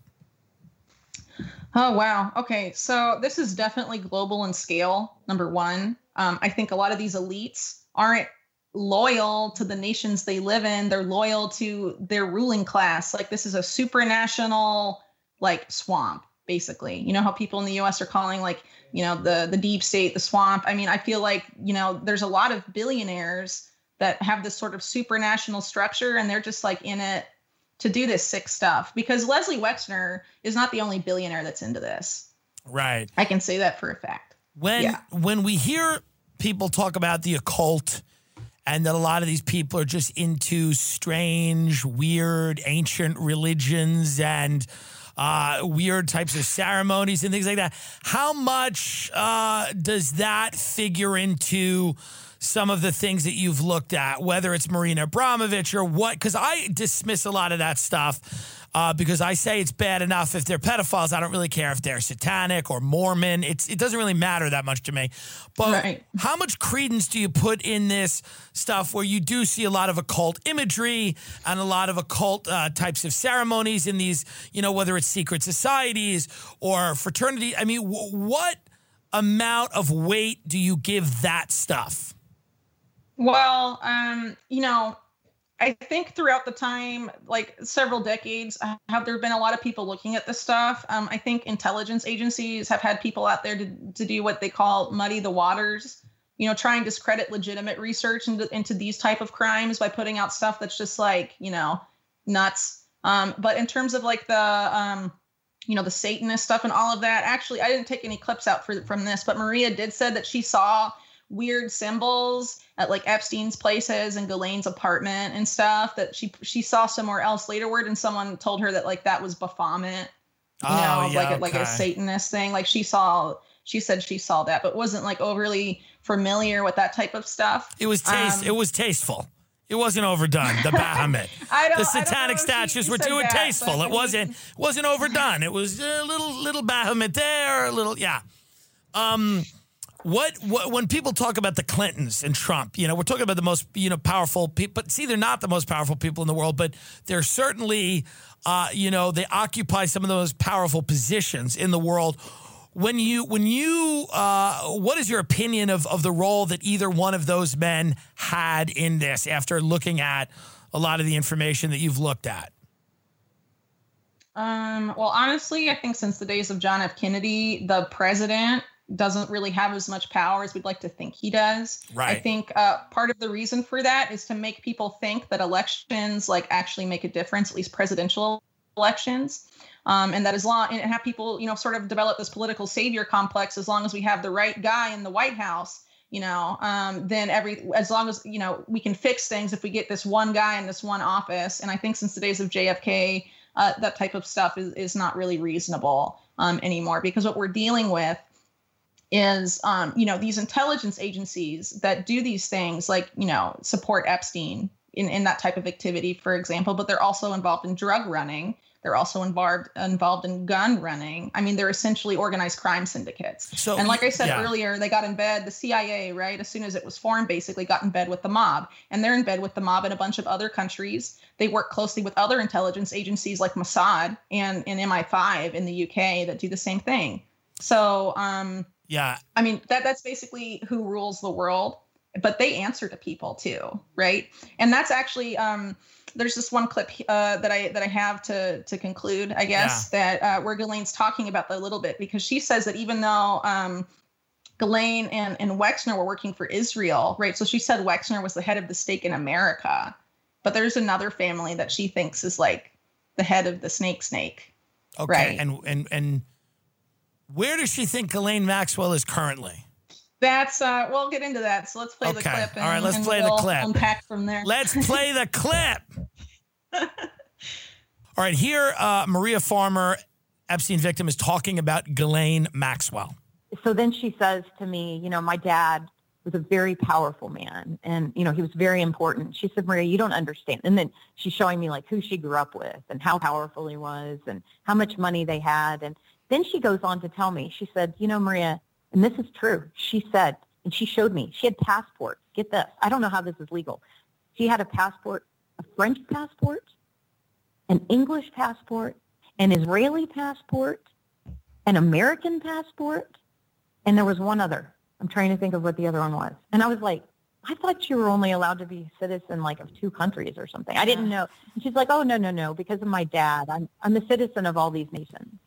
Oh, wow. Okay. So this is definitely global in scale, number one. Um, I think a lot of these elites aren't loyal to the nations they live in. They're loyal to their ruling class. Like this is a supranational like swamp, basically. You know how people in the US are calling like, you know, the the deep state, the swamp. I mean, I feel like, you know, there's a lot of billionaires that have this sort of supranational structure and they're just like in it to do this sick stuff because Leslie Wexner is not the only billionaire that's into this. Right. I can say that for a fact. When Yeah. when we hear people talk about the occult and that a lot of these people are just into strange, weird, ancient religions and uh, weird types of ceremonies and things like that, how much uh, does that figure into some of the things that you've looked at, whether it's Marina Abramović or what? Because I dismiss a lot of that stuff. Uh, because I say it's bad enough if they're pedophiles. I don't really care if they're satanic or Mormon. It's it doesn't really matter that much to me. But Right. how much credence do you put in this stuff where you do see a lot of occult imagery and a lot of occult uh, types of ceremonies in these, you know, whether it's secret societies or fraternity? I mean, w- what amount of weight do you give that stuff? Well, um, you know, I think throughout the time, like several decades, uh, have there been a lot of people looking at this stuff. Um, I think intelligence agencies have had people out there to, to do what they call muddy the waters. You know, try and discredit legitimate research into, into these type of crimes by putting out stuff that's just like, you know, nuts. Um, but in terms of like the, um, you know, the Satanist stuff and all of that, actually, I didn't take any clips out for, from this, but Maria did said that she saw weird symbols at like Epstein's places and Ghislaine's apartment and stuff that she she saw somewhere else later word and someone told her that like that was Baphomet, you Oh, know, yeah, like a, like a Satanist thing. Like she saw she said she saw that, but wasn't like overly familiar with that type of stuff. It was taste. Um, it was tasteful. It wasn't overdone. The Baphomet. I don't, the I don't know satanic statues she were too tasteful. It wasn't wasn't overdone. It was a little little Baphomet there, a little yeah. Um, what, what when people talk about the Clintons and Trump, you know, we're talking about the most you know powerful people. But see, they're not the most powerful people in the world, but they're certainly, uh, you know, they occupy some of the most powerful positions in the world. When you when you uh, what is your opinion of of the role that either one of those men had in this after looking at a lot of the information that you've looked at? Um, well, honestly, I think since the days of John F. Kennedy, the president doesn't really have as much power as we'd like to think he does. Right. I think uh, part of the reason for that is to make people think that elections like actually make a difference, at least presidential elections. Um, and that as long and have people, you know, sort of develop this political savior complex. As long as we have the right guy in the White House, you know, um, then every as long as you know we can fix things if we get this one guy in this one office. And I think since the days of JFK, uh, that type of stuff is is not really reasonable um, anymore because what we're dealing with is um, you know these intelligence agencies that do these things like you know support epstein in, in that type of activity for example but they're also involved in drug running. They're also involved involved in gun running. I mean they're essentially organized crime syndicates. So and like i said yeah. earlier they got in bed the cia right as soon as it was formed basically got in bed with the mob. And they're in bed with the mob in a bunch of other countries. They work closely with other intelligence agencies like mossad and, and mi5 in the uk that do the same thing. So um Yeah, I mean, that that's basically who rules the world, but they answer to people too, right? And that's actually um there's this one clip uh, that I that I have to to conclude, I guess, that uh, where Ghislaine's talking about that a little bit because she says that even though um, Ghislaine and and Wexner were working for Israel, right? So she said Wexner was the head of the stake in America, but there's another family that she thinks is like the head of the snake snake. okay. Right. And and and where does she think Ghislaine Maxwell is currently? That's uh we'll get into that. So let's play the clip and, All right, let's and play the we'll clip. unpack from there. Let's play the clip. All right, here, uh, Maria Farmer, Epstein victim, is talking about Ghislaine Maxwell. so then she says to me, you know, my dad was a very powerful man and, you know, he was very important. She said, Maria, you don't understand. And then she's showing me like who she grew up with and how powerful he was and how much money they had. And then she goes on to tell me, she said, you know, Maria, and this is true. She said, and she showed me, she had passports. Get this. I don't know how this is legal. She had a passport, a French passport, an English passport, an Israeli passport, an American passport, and there was one other. I'm trying to think of what the other one was. And I was like, I thought you were only allowed to be a citizen like of two countries or something. I didn't know. And she's like, oh no no no, because of my dad, I'm I'm a citizen of all these nations.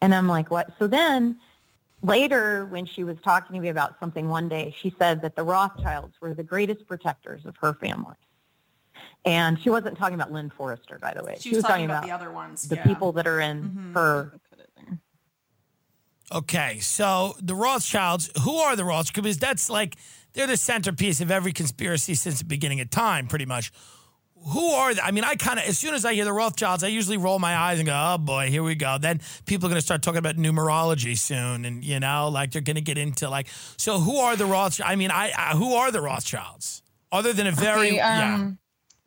And I'm like, what? So then later, when she was talking to me about something one day, she said that the Rothschilds were the greatest protectors of her family. And she wasn't talking about Lynn Forester, by the way. She was talking about, the other ones. the yeah. people that are in Mhm. her Put it there. Okay, so the Rothschilds, who are the Rothschilds? Because that's like, they're the centerpiece of every conspiracy since the beginning of time, pretty much. Who are they? I mean, I kind of, as soon as I hear the Rothschilds, I usually roll my eyes and go, oh boy, here we go. Then people are going to start talking about numerology soon. And, you know, like they're going to get into like, so who are the Rothschilds? I mean, I, I who are the Rothschilds? Other than a very, Okay, yeah. um,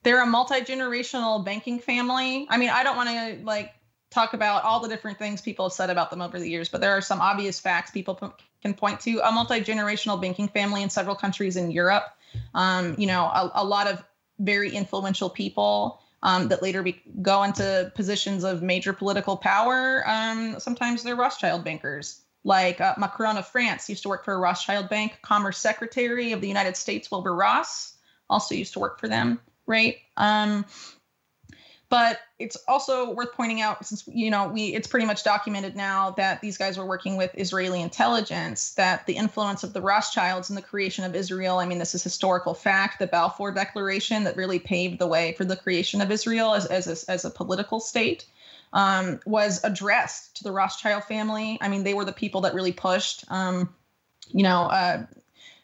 they're a multi-generational banking family. I mean, I don't want to like talk about all the different things people have said about them over the years, but there are some obvious facts people p- can point to. A multi-generational banking family in several countries in Europe. Um, you know, a, a, lot of very influential people um, that later be- go into positions of major political power. Um, sometimes they're Rothschild bankers. Like uh, Macron of France used to work for a Rothschild bank. Commerce Secretary of the United States, Wilbur Ross, also used to work for them right? Um, but it's also worth pointing out since you know we it's pretty much documented now that these guys were working with israeli intelligence that the influence of the rothschilds in the creation of israel i mean this is historical fact the balfour declaration that really paved the way for the creation of israel as, as, a, as a political state um, was addressed to the rothschild family. I mean they were the people that really pushed um, you know uh,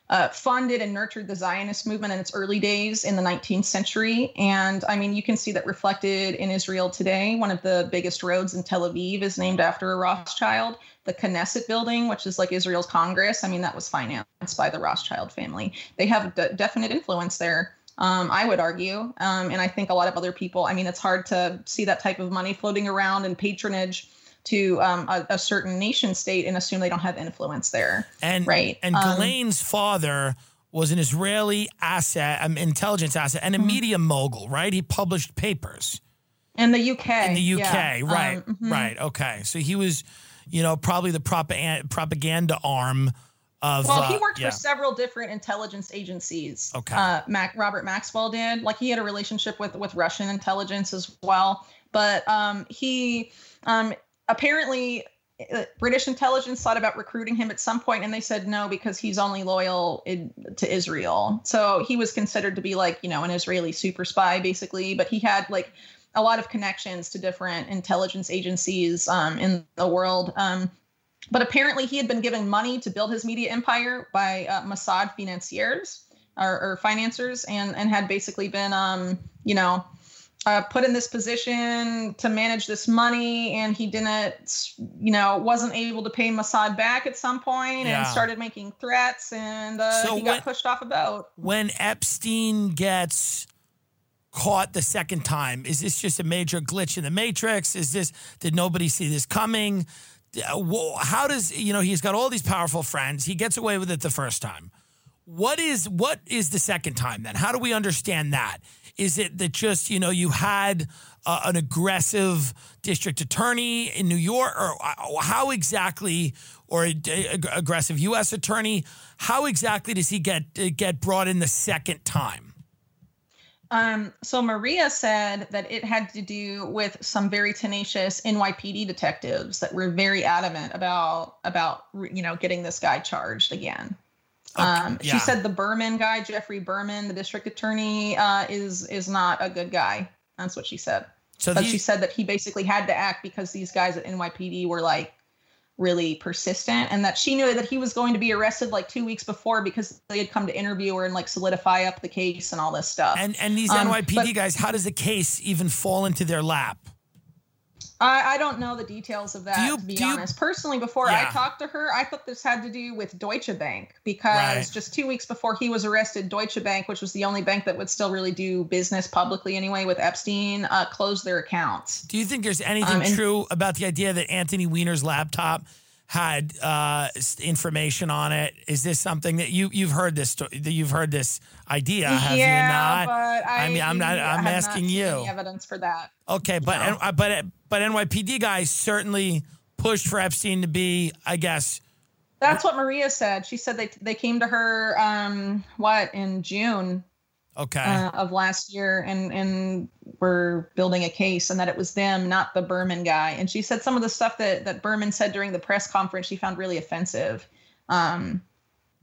uh, funded and nurtured the Zionist movement in its early days in the 19th century. And I mean, you can see that reflected in Israel today. One of the biggest roads in Tel Aviv is named after a Rothschild. The Knesset building, which is like Israel's Congress, I mean, that was financed by the Rothschild family. They have a definite influence there. Um, I would argue. Um, and I think a lot of other people, I mean, it's hard to see that type of money floating around and patronage to um, a, a, certain nation state and assume they don't have influence there. And right. And um, Ghislaine's father was an Israeli asset, um, intelligence asset, and a mm-hmm. media mogul. Right. He published papers in the UK. In the UK. Yeah. Right. Um, mm-hmm. Right. Okay. So he was, you know, probably the propaganda propaganda arm. Of, well, he uh, worked uh, yeah. for several different intelligence agencies. Okay. Uh, Mac, Robert Maxwell did. Like he had a relationship with with Russian intelligence as well. But um, he um, apparently uh, British intelligence thought about recruiting him at some point, and they said no because he's only loyal in, to Israel. So he was considered to be like you know an Israeli super spy basically, but he had like a lot of connections to different intelligence agencies um, in the world. Um, but apparently, he had been given money to build his media empire by uh, Mossad financiers or, or, financiers, and and had basically been um, you know uh, put in this position to manage this money and he didn't you know wasn't able to pay Mossad back at some point yeah. and started making threats and uh, so he got pushed off a boat. When Epstein gets caught the second time, is this just a major glitch in the matrix? Is this did nobody see this coming? How does you know he's got all these powerful friends? He gets away with it the first time. What is what is the second time then? How do we understand that? Is it that just, you know, you had uh, an aggressive district attorney in New York, or uh, how exactly, or a, a, aggressive U.S. attorney? How exactly does he get uh, get brought in the second time? Um, so Maria said that it had to do with some very tenacious NYPD detectives that were very adamant about about you know getting this guy charged again. Um, yeah. She said the Berman guy, Geoffrey Berman, the district attorney, uh, is is not a good guy. That's what she said. So but these- she said that he basically had to act because these guys at NYPD were like really persistent, and that she knew that he was going to be arrested like two weeks before because they had come to interview her and like solidify up the case and all this stuff. And and these um, NYPD but- guys, how does the case even fall into their lap? I, I don't know the details of that, you, to be honest. You, Personally, before yeah. I talked to her, I thought this had to do with Deutsche Bank because right. just two weeks before he was arrested, Deutsche Bank, which was the only bank that would still really do business publicly anyway with Epstein, uh, closed their accounts. Do you think there's anything um, and, true about the idea that Anthony Weiner's laptop had uh, information on it. Is this something that you you've heard this that you've heard this idea? Have yeah, you not? But I, I mean, I'm not. I'm asking not you. evidence for that? Okay, but no. But but NYPD guys certainly pushed for Epstein to be, I guess. That's what Maria said. She said they they came to her um what in June okay. uh, of last year and and were building a case and that it was them not the berman guy. And she said some of the stuff that that berman said during the press conference she found really offensive. Um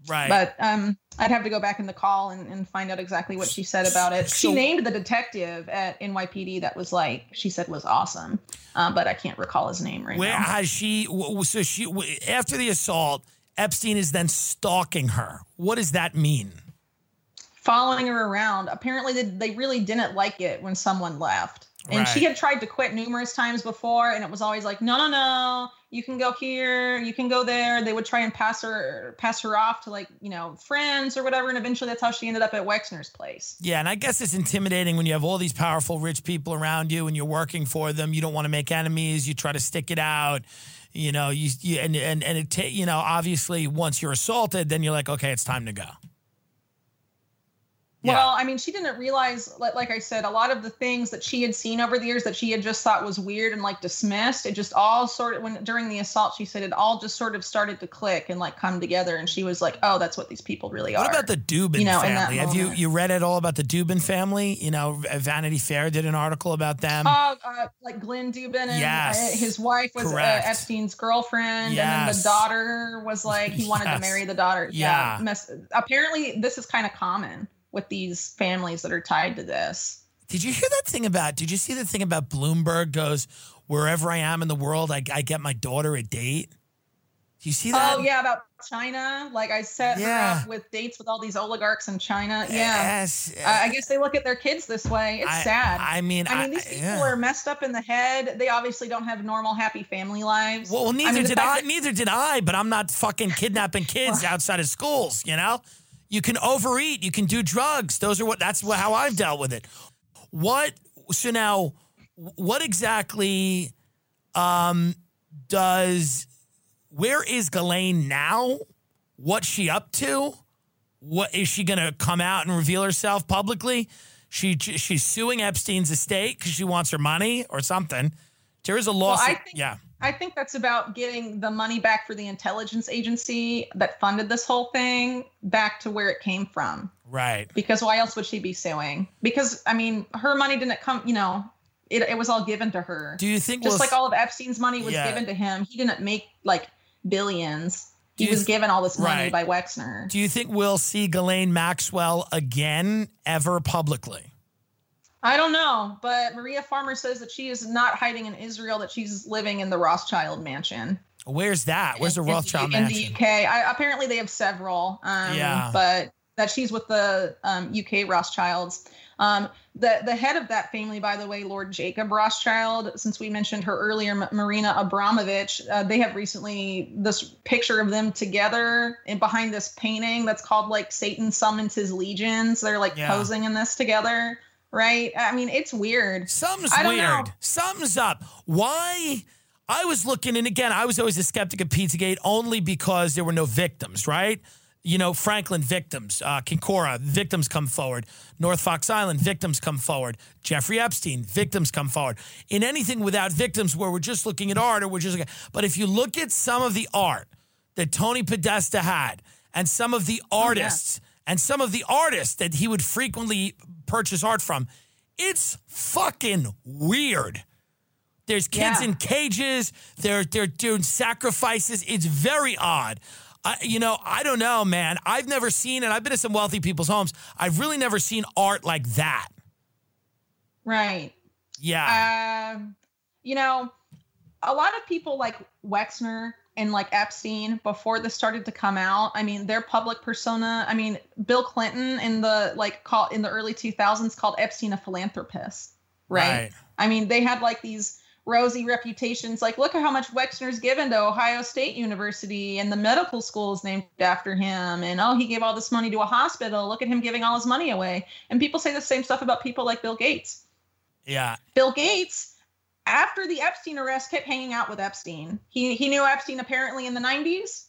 right. but um i'd have to go back in the call and, and find out exactly what she said about it. So, she named the detective at nypd that was like she said was awesome. Uh, but i can't recall his name right now. where now. has she so she after the assault epstein is then stalking her. What does that mean following her around. Apparently, they, they really didn't like it when someone left. And she had tried to quit numerous times before, and it was always like, no, no, no, you can go here, you can go there. They would try and pass her pass her off to like, you know, friends or whatever. And eventually that's how she ended up at Wexner's place. Yeah, and I guess it's intimidating when you have all these powerful, rich people around you and you're working for them. You don't want to make enemies. You try to stick it out. You know, you, you and and and it ta- you know, obviously, once you're assaulted, then you're like, okay, it's time to go. Yeah. Well, I mean, she didn't realize, like, like I said, a lot of the things that she had seen over the years that she had just thought was weird and like dismissed. It just all sort of when during the assault, she said it all just sort of started to click and like come together, and she was like, "Oh, that's what these people really What are." What about the Dubin you know, family? Have you you read at all about the Dubin family? You know, Vanity Fair did an article about them. Oh, uh, like Glenn Dubin and Yes. uh, his wife was uh. Epstein's girlfriend, and then the daughter was like he wanted Yes. to marry the daughter. Yeah. mess- apparently, this is kind of common with these families that are tied to this. Did you hear that thing about? Did you see the thing about Bloomberg goes wherever I am in the world, I, I get my daughter a date. Do you see oh, that? Oh yeah, about China. Like I set Yeah. her up with dates with all these oligarchs in China. Yeah. Yes. I I uh, guess they look at their kids this way. It's I- sad. I mean, I mean, these people yeah. are messed up in the head. They obviously don't have normal, happy family lives. Well, neither mean, did I. that- Neither did I. But I'm not fucking kidnapping kids outside of schools. You know, you can overeat. You can do drugs. Those are what. That's how I've dealt with it. What? So now, what exactly um, does? Where is Ghislaine now? What's she up to? What is she going to come out and reveal herself publicly? She she's suing Epstein's estate because she wants her money or something. There is a lawsuit. I think- yeah. I think that's about getting the money back for the intelligence agency that funded this whole thing back to where it came from. Right. Because why else would she be suing? Because I mean, her money didn't come. You know, it, it was all given to her. Do you think Just we'll like all of Epstein's money was Yeah. given to him. He didn't make like billions. Do He was th- given all this money Right. by Wexner. Do you think we'll see Ghislaine Maxwell again ever publicly? I don't know, but Maria Farmer says that she is not hiding in Israel; that she's living in the Rothschild mansion. Where's that? Where's the in- Rothschild in mansion? In the UK. I, apparently, they have several. Um, Yeah. But that she's with the um, UK Rothschilds. Um, the the head of that family, by the way, Lord Jacob Rothschild. Since we mentioned her earlier, M- Marina Abramović. Uh, they have recently this picture of them together and behind this painting that's called like Satan summons his legions. They're like Yeah. posing in this together, right? I mean, it's weird. Something's I don't weird. know. Something's up. Why? I was looking, and again, I was always a skeptic of Pizzagate only because there were no victims, right? You know, Franklin victims, uh, Kincora victims come forward, North Fox Island victims come forward, Jeffrey Epstein victims come forward. In anything without victims, where we're just looking at art, or we're just looking, but if you look at some of the art that Tony Podesta had, and some of the artists, and some of the artists that he would frequently purchase art from, it's fucking weird. There's kids Yeah. in cages. They're they're doing sacrifices. It's very odd. I, you know, I don't know, man. I've never seen it. I've been to some wealthy people's homes. I've really never seen art like that. Right. Yeah. Um, you know, a lot of people like Wexner and like Epstein before this started to come out. I mean, their public persona. I mean, Bill Clinton in the like call in the early 2000s called Epstein a philanthropist, right? Right. I mean, they had like these rosy reputations. Like, look at how much Wexner's given to Ohio State University, and the medical school is named after him. And oh, he gave all this money to a hospital. Look at him giving all his money away. And people say the same stuff about people like Bill Gates. yeah. Bill Gates, after the Epstein arrest, kept hanging out with Epstein. He he knew Epstein apparently in the 90s.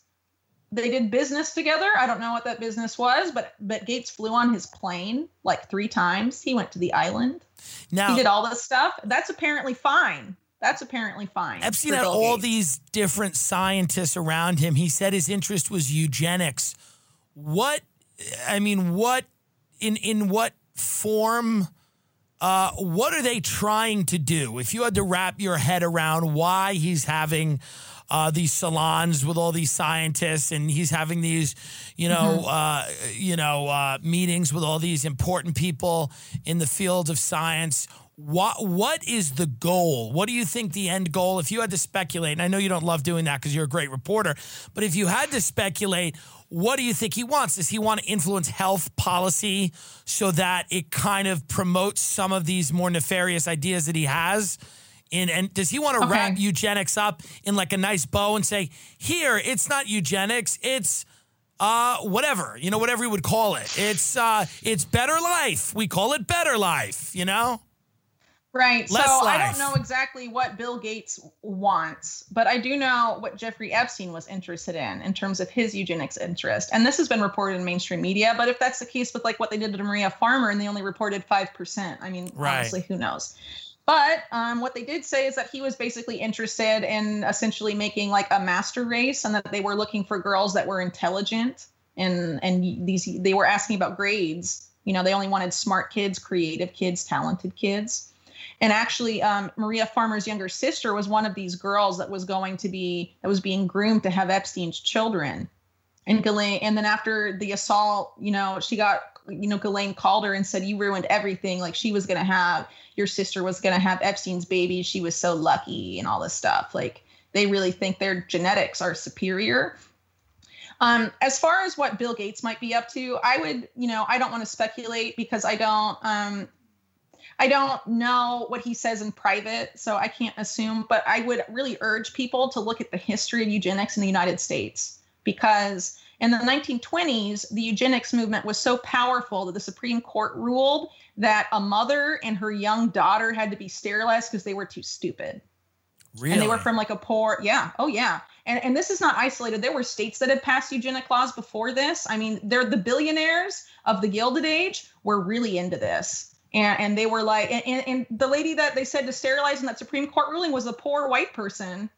They did business together. I don't know what that business was, but but Gates flew on his plane like three times. He went to the island. Now He did all this stuff. That's apparently fine. That's apparently fine. Epstein had all Gates. these different scientists around him. He said his interest was eugenics. What I mean, what in in what form uh, what are they trying to do? If you had to wrap your head around why he's having uh, these salons with all these scientists and he's having these, you know, uh, you know, uh, meetings with all these important people in the field of science. What what is the goal? What do you think the end goal? If you had to speculate, and I know you don't love doing that because you're a great reporter, but if you had to speculate, what do you think he wants? Does he want to influence health policy so that it kind of promotes some of these more nefarious ideas that he has? In, and does he want to Okay. wrap eugenics up in like a nice bow and say, here, it's not eugenics, it's uh whatever, you know, whatever he would call it. It's uh it's better life. We call it better life, you know? Right. Less so I don't know exactly what Bill Gates wants, but I do know what Jeffrey Epstein was interested in in terms of his eugenics interest. And this has been reported in mainstream media. But if that's the case with like what they did to Maria Farmer and they only reported 5%, I mean, Right. honestly, who knows? But um, what they did say is that he was basically interested in essentially making like a master race and that they were looking for girls that were intelligent and and these they were asking about grades. You know, they only wanted smart kids, creative kids, talented kids. And actually, um, Maria Farmer's younger sister was one of these girls that was going to be that was being groomed to have Epstein's children. And Ghislaine, and then after the assault, you know, she got, you know, Ghislaine called her and said, "You ruined everything. Like she was gonna have your sister was gonna have Epstein's baby. She was so lucky, and all this stuff. Like they really think their genetics are superior." Um, as far as what Bill Gates might be up to, I would, you know, I don't want to speculate because I don't, um, I don't know what he says in private, so I can't assume. But I would really urge people to look at the history of eugenics in the United States because in the 1920s, the eugenics movement was so powerful that the Supreme Court ruled that a mother and her young daughter had to be sterilized because they were too stupid Really? and they were from like a poor yeah oh yeah and and this is not isolated there were states that had passed eugenic laws before this i mean they're the billionaires of the gilded age were really into this and and they were like and, and, the lady that they said to sterilize in that supreme court ruling was a poor white person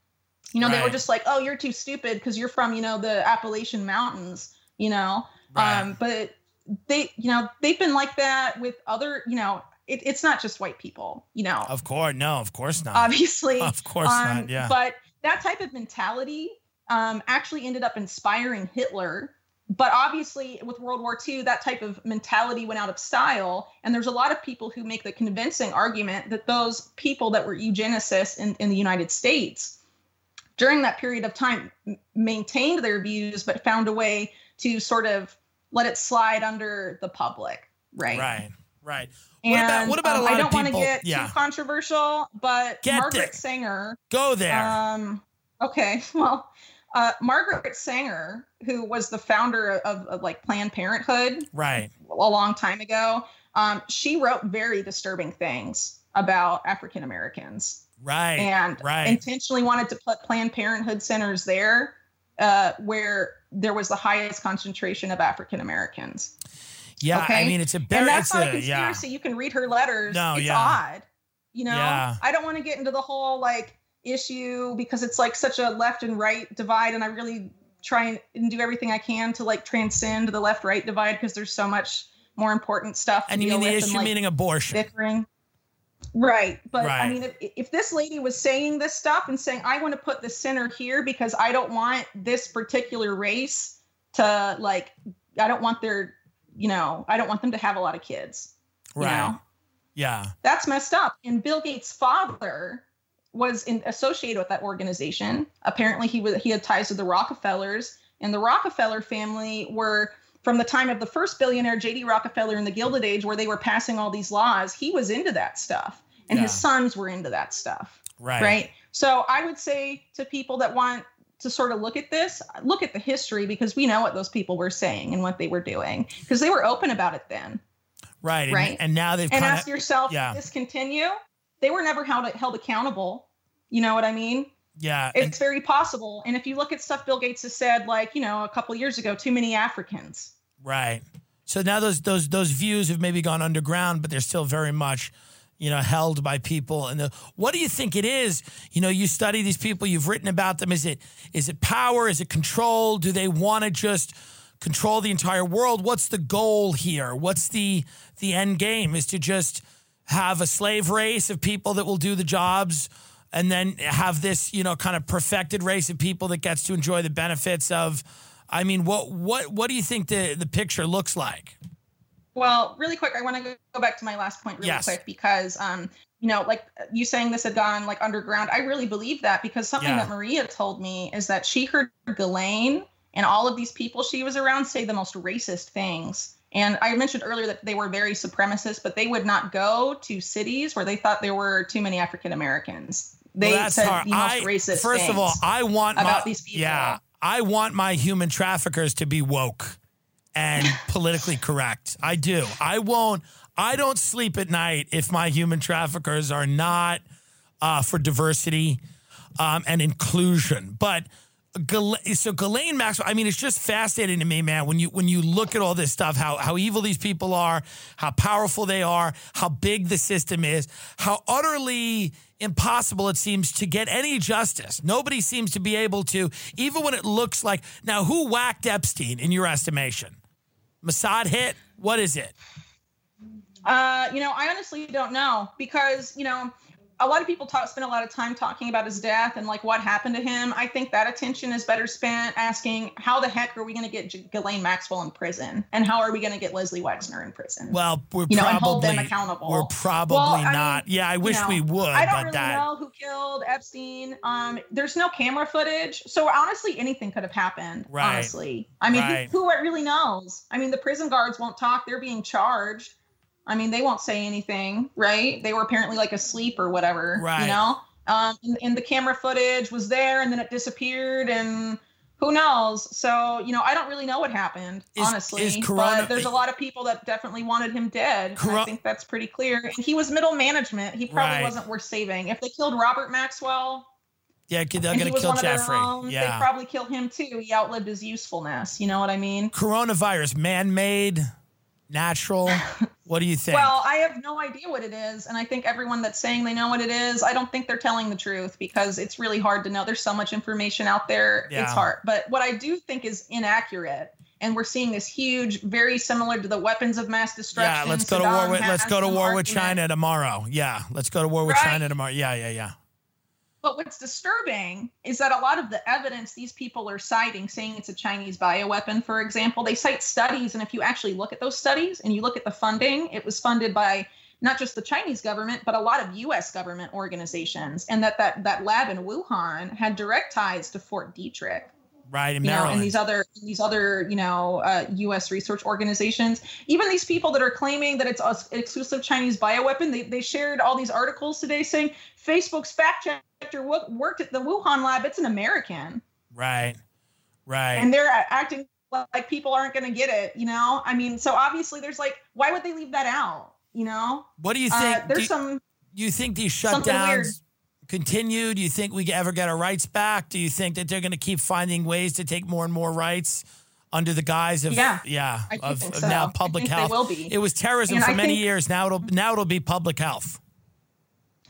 you know they were just like oh you're too stupid because you're from you know the appalachian mountains you know Right. um but they you know they've been like that with other you know it, it's not just white people you know Of course, no, of course not. obviously of course um, not. Yeah. But that type of mentality um, actually ended up inspiring Hitler. But obviously, with World War II, that type of mentality went out of style. And there's a lot of people who make the convincing argument that those people that were eugenicists in, in the United States during that period of time maintained their views, but found a way to sort of let it slide under the public. Right. right. Right. And What about- what about a um, lot I don't want to get yeah. too controversial, but Get Margaret there. Sanger Go there. um, okay, well, uh, Margaret Sanger, who was the founder of, of like Planned Parenthood right. a long time ago, um, she wrote very disturbing things about African Americans Right. and right. intentionally wanted to put Planned Parenthood centers there uh, where there was the highest concentration of African Americans. yeah. I mean, it's a And very, that's it's not a a, yeah. conspiracy. You can read her letters. No, it's yeah. odd. You know, Yeah. I don't want to get into the whole like issue because it's like such a left and right divide, and I really try and- do everything I can to like transcend the left right divide because there's so much more important stuff. And you mean the issue like, meaning abortion. bickering. Right. But Right. I mean, if, if this lady was saying this stuff and saying, I want to put the center here because I don't want this particular race to like, I don't want their, you know, I don't want them to have a lot of kids. You right. know, Yeah. that's messed up. And Bill Gates' father was in, associated with that organization. Apparently, he was he had ties to the Rockefellers, and the Rockefeller family were from the time of the first billionaire J.D. Rockefeller in the Gilded Age, where they were passing all these laws. He was into that stuff, and his sons were into that stuff. Right. Right. So I would say to people that want to sort of look at this, look at the history because we know what those people were saying and what they were doing because they were open about it then Right. And, Right. and now they've and kind ask yourself, yeah. yeah. this continue? They were never held held accountable. You know what I mean? yeah. and- It's very possible. And if you look at stuff Bill Gates has said, like you know, a couple years ago, too many Africans. Right. So now those those those views have maybe gone underground, but they're still very much, you know, held by people. And the, what do you think it is? You know, you study these people, you've written about them. Is it is it power? Is it control? Do they want to just control the entire world? What's the goal here? What's the the end game? Is to just have a slave race of people that will do the jobs and then have this, you know, kind of perfected race of people that gets to enjoy the benefits of I mean, what what what do you think the the picture looks like? Well, really quick, I want to go back to my last point really Yes. quick because, um, you know, like you saying this had gone like underground. I really believe that because something Yeah. that Maria told me is that she heard Ghislaine And all of these people she was around say the most racist things. And I mentioned earlier that they were very supremacist, but they would not go to cities where they thought there were too many African Americans. They Well, that's said hard. the most I- racist First of all, I want about my, these people. Yeah, I want my human traffickers to be woke and politically correct. I do. I won't. I don't sleep at night if my human traffickers are not uh, for diversity um, and inclusion. But so Ghislaine Maxwell, I mean, it's just fascinating to me, man. When you when you look at all this stuff, how how evil these people are, how powerful they are, how big the system is, how utterly impossible it seems to get any justice. Nobody seems to be able to, even when it looks like. Now, who whacked Epstein in your estimation? Mossad hit. What is it? Uh, you know, I honestly don't know because, you know, a lot of people talk spend a lot of time talking about his death and like what happened to him. I think that attention is better spent asking how the heck are we going to get J- Ghislaine Maxwell in prison and how are we going to get Leslie Wexner in prison? Well, we're You know, and probably hold them accountable. we're probably Well, I mean, not. yeah, I you wish know, we would, I don't but really that know who killed Epstein. Um, there's no camera footage, so honestly, anything could have happened. Right. Honestly, I mean, Right. who, who really knows? I mean, the prison guards won't talk; they're being charged. I mean, they won't say anything, right? They were apparently like asleep or whatever, Right. you know. Um, and, and the camera footage was there, and then it disappeared, and who knows? So, you know, I don't really know what happened, Is- honestly. is Corona- but there's a lot of people that definitely wanted him dead. Coro- I think that's pretty clear. And he was middle management. He probably Right. wasn't worth saving. If they killed Robert Maxwell yeah, they're going to kill Jeffrey. own, yeah. they'd probably kill him too. He outlived his usefulness. You know what I mean? coronavirus, man made, natural. what do you think? Well, I have no idea what it is, and I think everyone that's saying they know what it is, I don't think they're telling the truth because it's really hard to know. There's so much information out there; Yeah. it's hard. But what I do think is inaccurate, and we're seeing this huge, very similar to the weapons of mass destruction. yeah, let's go to war with let's go to war with. China tomorrow. Yeah, let's go to war with Right. China tomorrow. Yeah, yeah, yeah. But what's disturbing is that a lot of the evidence these people are citing, saying it's a Chinese bioweapon, for example, they cite studies. And if you actually look at those studies and you look at the funding, it was funded by not just the Chinese government, but a lot of US government organizations. And that that, that lab in Wuhan had direct ties to Fort Detrick Right in you know, and these other these other you know uh, U.S. research organizations. Even these people that are claiming that it's an exclusive Chinese bioweapon, they they shared all these articles today saying Facebook's fact checker worked at the Wuhan lab. It's an American, right, right. and they're acting like people aren't going to get it. You know, I mean, so obviously there's like, why would they leave that out? You know, what do you uh, think? there's do, some. you think these something weird. shutdowns continue? Do you think we ever get our rights back? Do you think that they're going to keep finding ways to take more and more rights under the guise of Yeah, yeah of, think of so. now public health? will be. It was terrorism And for I many think- years. Now it'll now it'll be public health.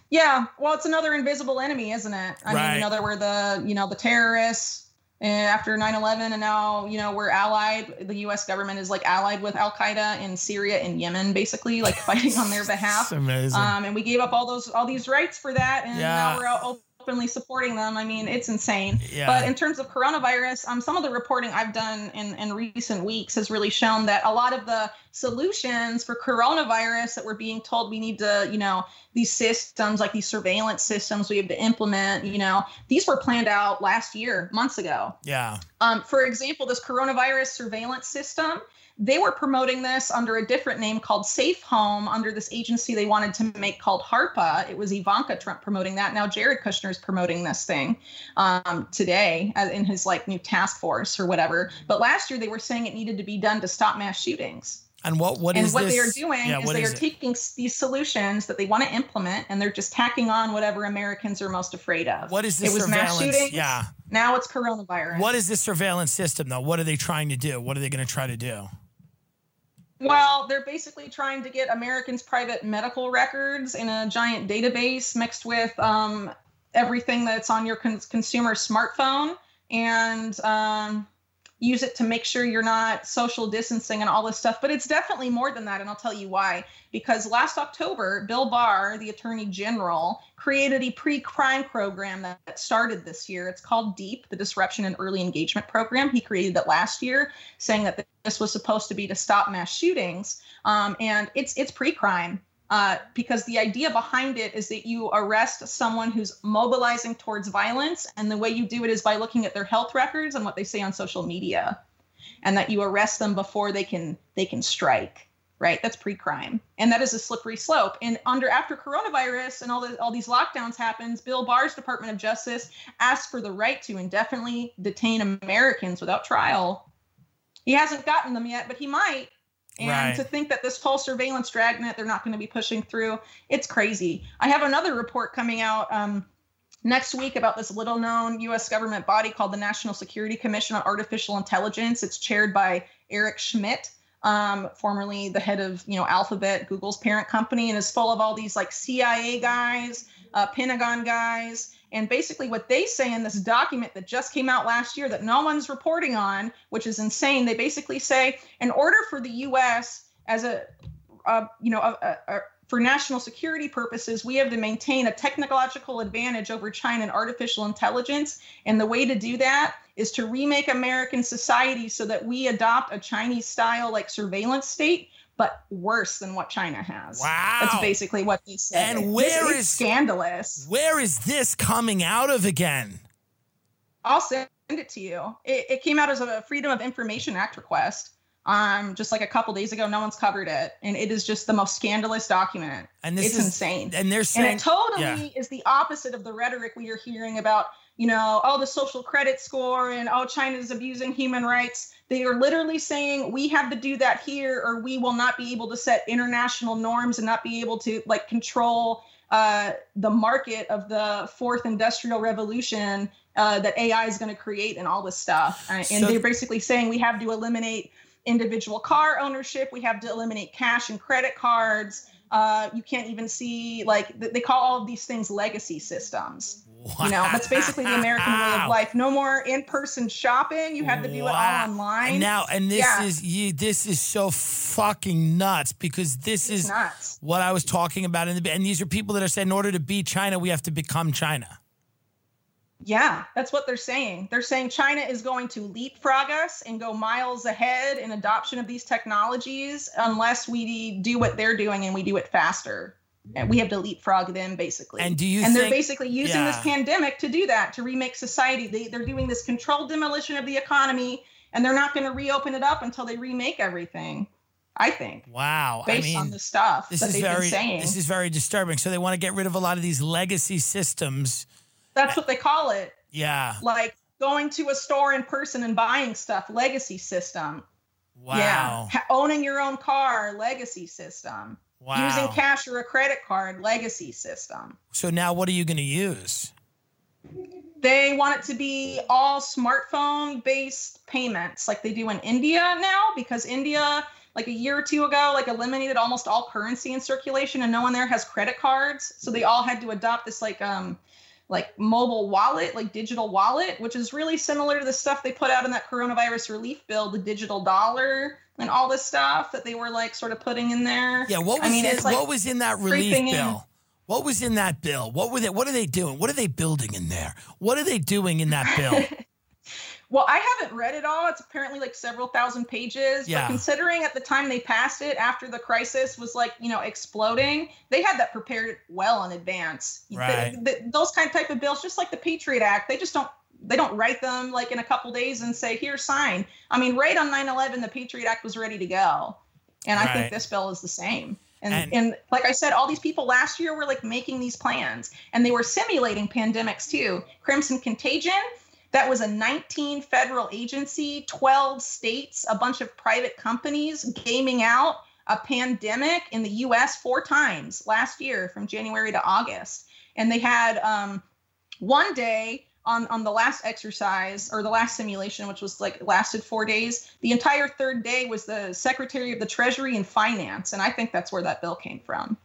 Yeah, well, it's another invisible enemy, isn't it? I Right. mean, you know, there were the, you know, the terrorists after 9/11 and now, you know, we're allied the US government is like allied with Al-Qaeda in Syria and Yemen basically like fighting on their behalf. Amazing. Um, and we gave up all those all these rights for that and Yeah. now we're out openly supporting them. I mean, it's insane. yeah. But in terms of coronavirus, um, some of the reporting I've done in, in recent weeks has really shown that a lot of the solutions for coronavirus that we're being told we need to, you know, these systems like these surveillance systems we have to implement, you know, these were planned out last year, months ago. yeah. Um, for example, this coronavirus surveillance system, they were promoting this under a different name called Safe Home, under this agency they wanted to make called HARPA. It was Ivanka Trump promoting that. Now Jared Kushner is promoting this thing um, today in his like new task force or whatever. But last year they were saying it needed to be done to stop mass shootings. And what what and is what this? they are doing yeah, is they is are it? taking these solutions that they want to implement and they're just tacking on whatever Americans are most afraid of. What is this it was mass. Yeah. Now it's coronavirus. What is this surveillance system though? What are they trying to do? What are they going to try to do? Well, they're basically trying to get Americans' private medical records in a giant database mixed with um, everything that's on your con- consumer smartphone and um, use it to make sure you're not social distancing and all this stuff. But it's definitely more than that, and I'll tell you why. Because last October, Bill Barr, the Attorney General, created a pre crime program that, started this year. It's called DEEP, the Disruption and Early Engagement Program. He created that last year, saying that this was supposed to be to stop mass shootings. Um, and it's it's pre crime. Uh, because the idea behind it is that you arrest someone who's mobilizing towards violence, and the way you do it is by looking at their health records and what they say on social media, and that you arrest them before they can they can strike. Right, that's pre-crime, and that is a slippery slope. And under after coronavirus and all the all these lockdowns happens, Bill Barr's Department of Justice asked for the right to indefinitely detain Americans without trial. He hasn't gotten them yet, but he might and Right. to think that this whole surveillance dragnet they're not going to be pushing through, it's crazy. I have another report coming out um, next week about this little known US government body called the National Security Commission on Artificial Intelligence. It's chaired by Eric Schmidt. Um, formerly the head of you know Alphabet, Google's parent company, and is full of all these like CIA guys, uh, Pentagon guys, and basically what they say in this document that just came out last year that no one's reporting on, which is insane. They basically say in order for the U.S. as a, you know, a, a- for national security purposes, we have to maintain a technological advantage over China in artificial intelligence. And the way to do that is to remake American society so that we adopt a Chinese style like surveillance state, but worse than what China has. Wow. That's basically what they say. And This where is is- scandalous? Where is this coming out of again? I'll send it to you. It, it came out as a Freedom of Information Act request. Um, just like a couple days ago, no one's covered it, and it is just the most scandalous document. And this it's is insane. And they're saying, And it totally yeah. is the opposite of the rhetoric we are hearing about, you know, oh, the social credit score and oh, China's abusing human rights. They are literally saying we have to do that here, or we will not be able to set international norms and not be able to like control uh, the market of the fourth industrial revolution uh, that AI is going to create and all this stuff. Uh, and So- they're basically saying we have to eliminate individual car ownership. We have to eliminate cash and credit cards. Uh, you can't even see like they call all of these things legacy systems. You know, that's basically the American way of life. No more in-person shopping. You have to do it all online. And now, and this Yeah. is you. This is so fucking nuts because this it's is nuts. what I was talking about in the. And these are people that are saying, in order to beat China, we have to become China. Yeah, that's what they're saying. They're saying China is going to leapfrog us and go miles ahead in adoption of these technologies unless we do what they're doing and we do it faster. And we have to leapfrog them basically. And do you and they're basically using this pandemic to do that, to remake society. They, they're doing this controlled demolition of the economy and they're not going to reopen it up until they remake everything. I think Wow. based I mean, on the stuff this that is they've very been saying. this is very disturbing. So they want to get rid of a lot of these legacy systems. That's what they call it. Yeah. Like going to a store in person and buying stuff, legacy system. Wow. Yeah. Owning your own car, legacy system. Wow. Using cash or a credit card, legacy system. so now, what are you going to use? They want it to be all smartphone based payments like they do in India now because India like a year or two ago like eliminated almost all currency in circulation and no one there has credit cards so they all had to adopt this like um like mobile wallet like digital wallet which is really similar to the stuff they put out in that coronavirus relief bill the digital dollar and all this stuff that they were like sort of putting in there Yeah. What was I mean, in, like what was in that relief creeping in. bill? What was in that bill? What were they? What are they doing? What are they building in there? What are they doing in that bill? Well, I haven't read it all. It's apparently like several thousand pages. Yeah. But considering at the time they passed it after the crisis was like, you know, exploding, they had that prepared well in advance. The- Right. the- those kind of type of bills, just like the Patriot Act, they just don't they don't write them like in a couple days and say, here, sign. I mean, right on 9-11, the Patriot Act was ready to go. And I Right. think this bill is the same. And, And- and like I said, all these people last year were like making these plans and they were simulating pandemics too. Crimson Contagion, that was a 19 federal agency, 12 states, a bunch of private companies gaming out a pandemic in the US four times last year from January to August. And they had um, one day on, on the last exercise or the last simulation, which was like lasted four days, the entire third day was the Secretary of the Treasury and Finance. And I think that's where that bill came from.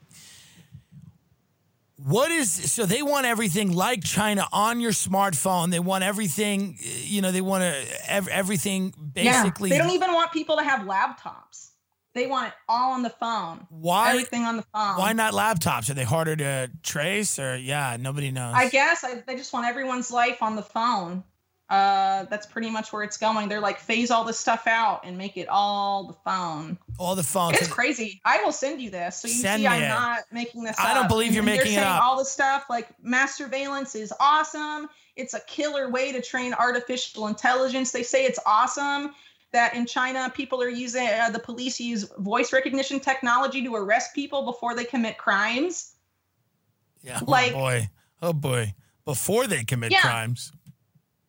What is so they want everything like China on your smartphone. They want everything, you know, they want to ev- everything basically. Yeah, they don't even want people to have laptops. They want it all on the phone. Why- Everything on the phone. Why not laptops? Are they harder to trace or yeah, nobody knows. I guess I, they just want everyone's life on the phone. Uh, that's pretty much where it's going. They're like phase all this stuff out and make it all the phone. All the phones. It's crazy. I will send you this so you Send see I'm it. not making this. Up. I don't believe And you're making it up. All the stuff like mass surveillance is awesome. It's a killer way to train artificial intelligence. They say it's awesome that in China people are using uh, the police use voice recognition technology to arrest people before they commit crimes. yeah. like- oh boy. Oh boy. Before they commit Yeah. crimes.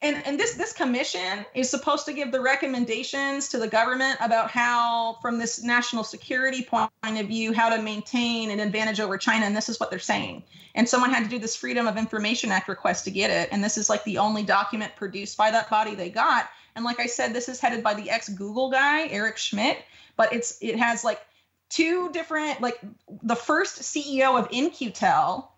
And and this this commission is supposed to give the recommendations to the government about how from this national security point of view how to maintain an advantage over china and this is what they're saying. And someone had to do this freedom of information act request to get it and this is like the only document produced by that body they got. And like i said this is headed by the ex google guy eric schmidt but it's it has like two different like the first ceo of In-Q-Tel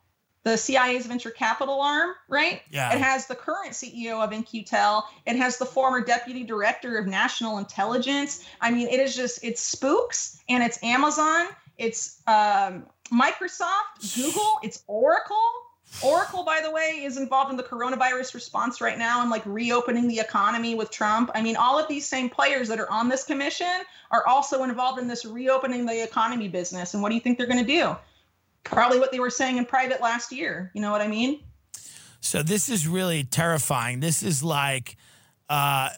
the CIA's venture capital arm, right? Yeah. It has the current CEO of In-Q-Tel. It has the former deputy director of national intelligence. I mean, it is just it's spooks and it's Amazon, it's um, Microsoft, Google, it's Oracle. Oracle, by the way, is involved in the coronavirus response right now and like reopening the economy with Trump. I mean, all of these same players that are on this commission are also involved in this reopening the economy business. And what do you think they're going to do? Probably what they were saying in private last year. You know what I mean? So this is really terrifying. This is like uh,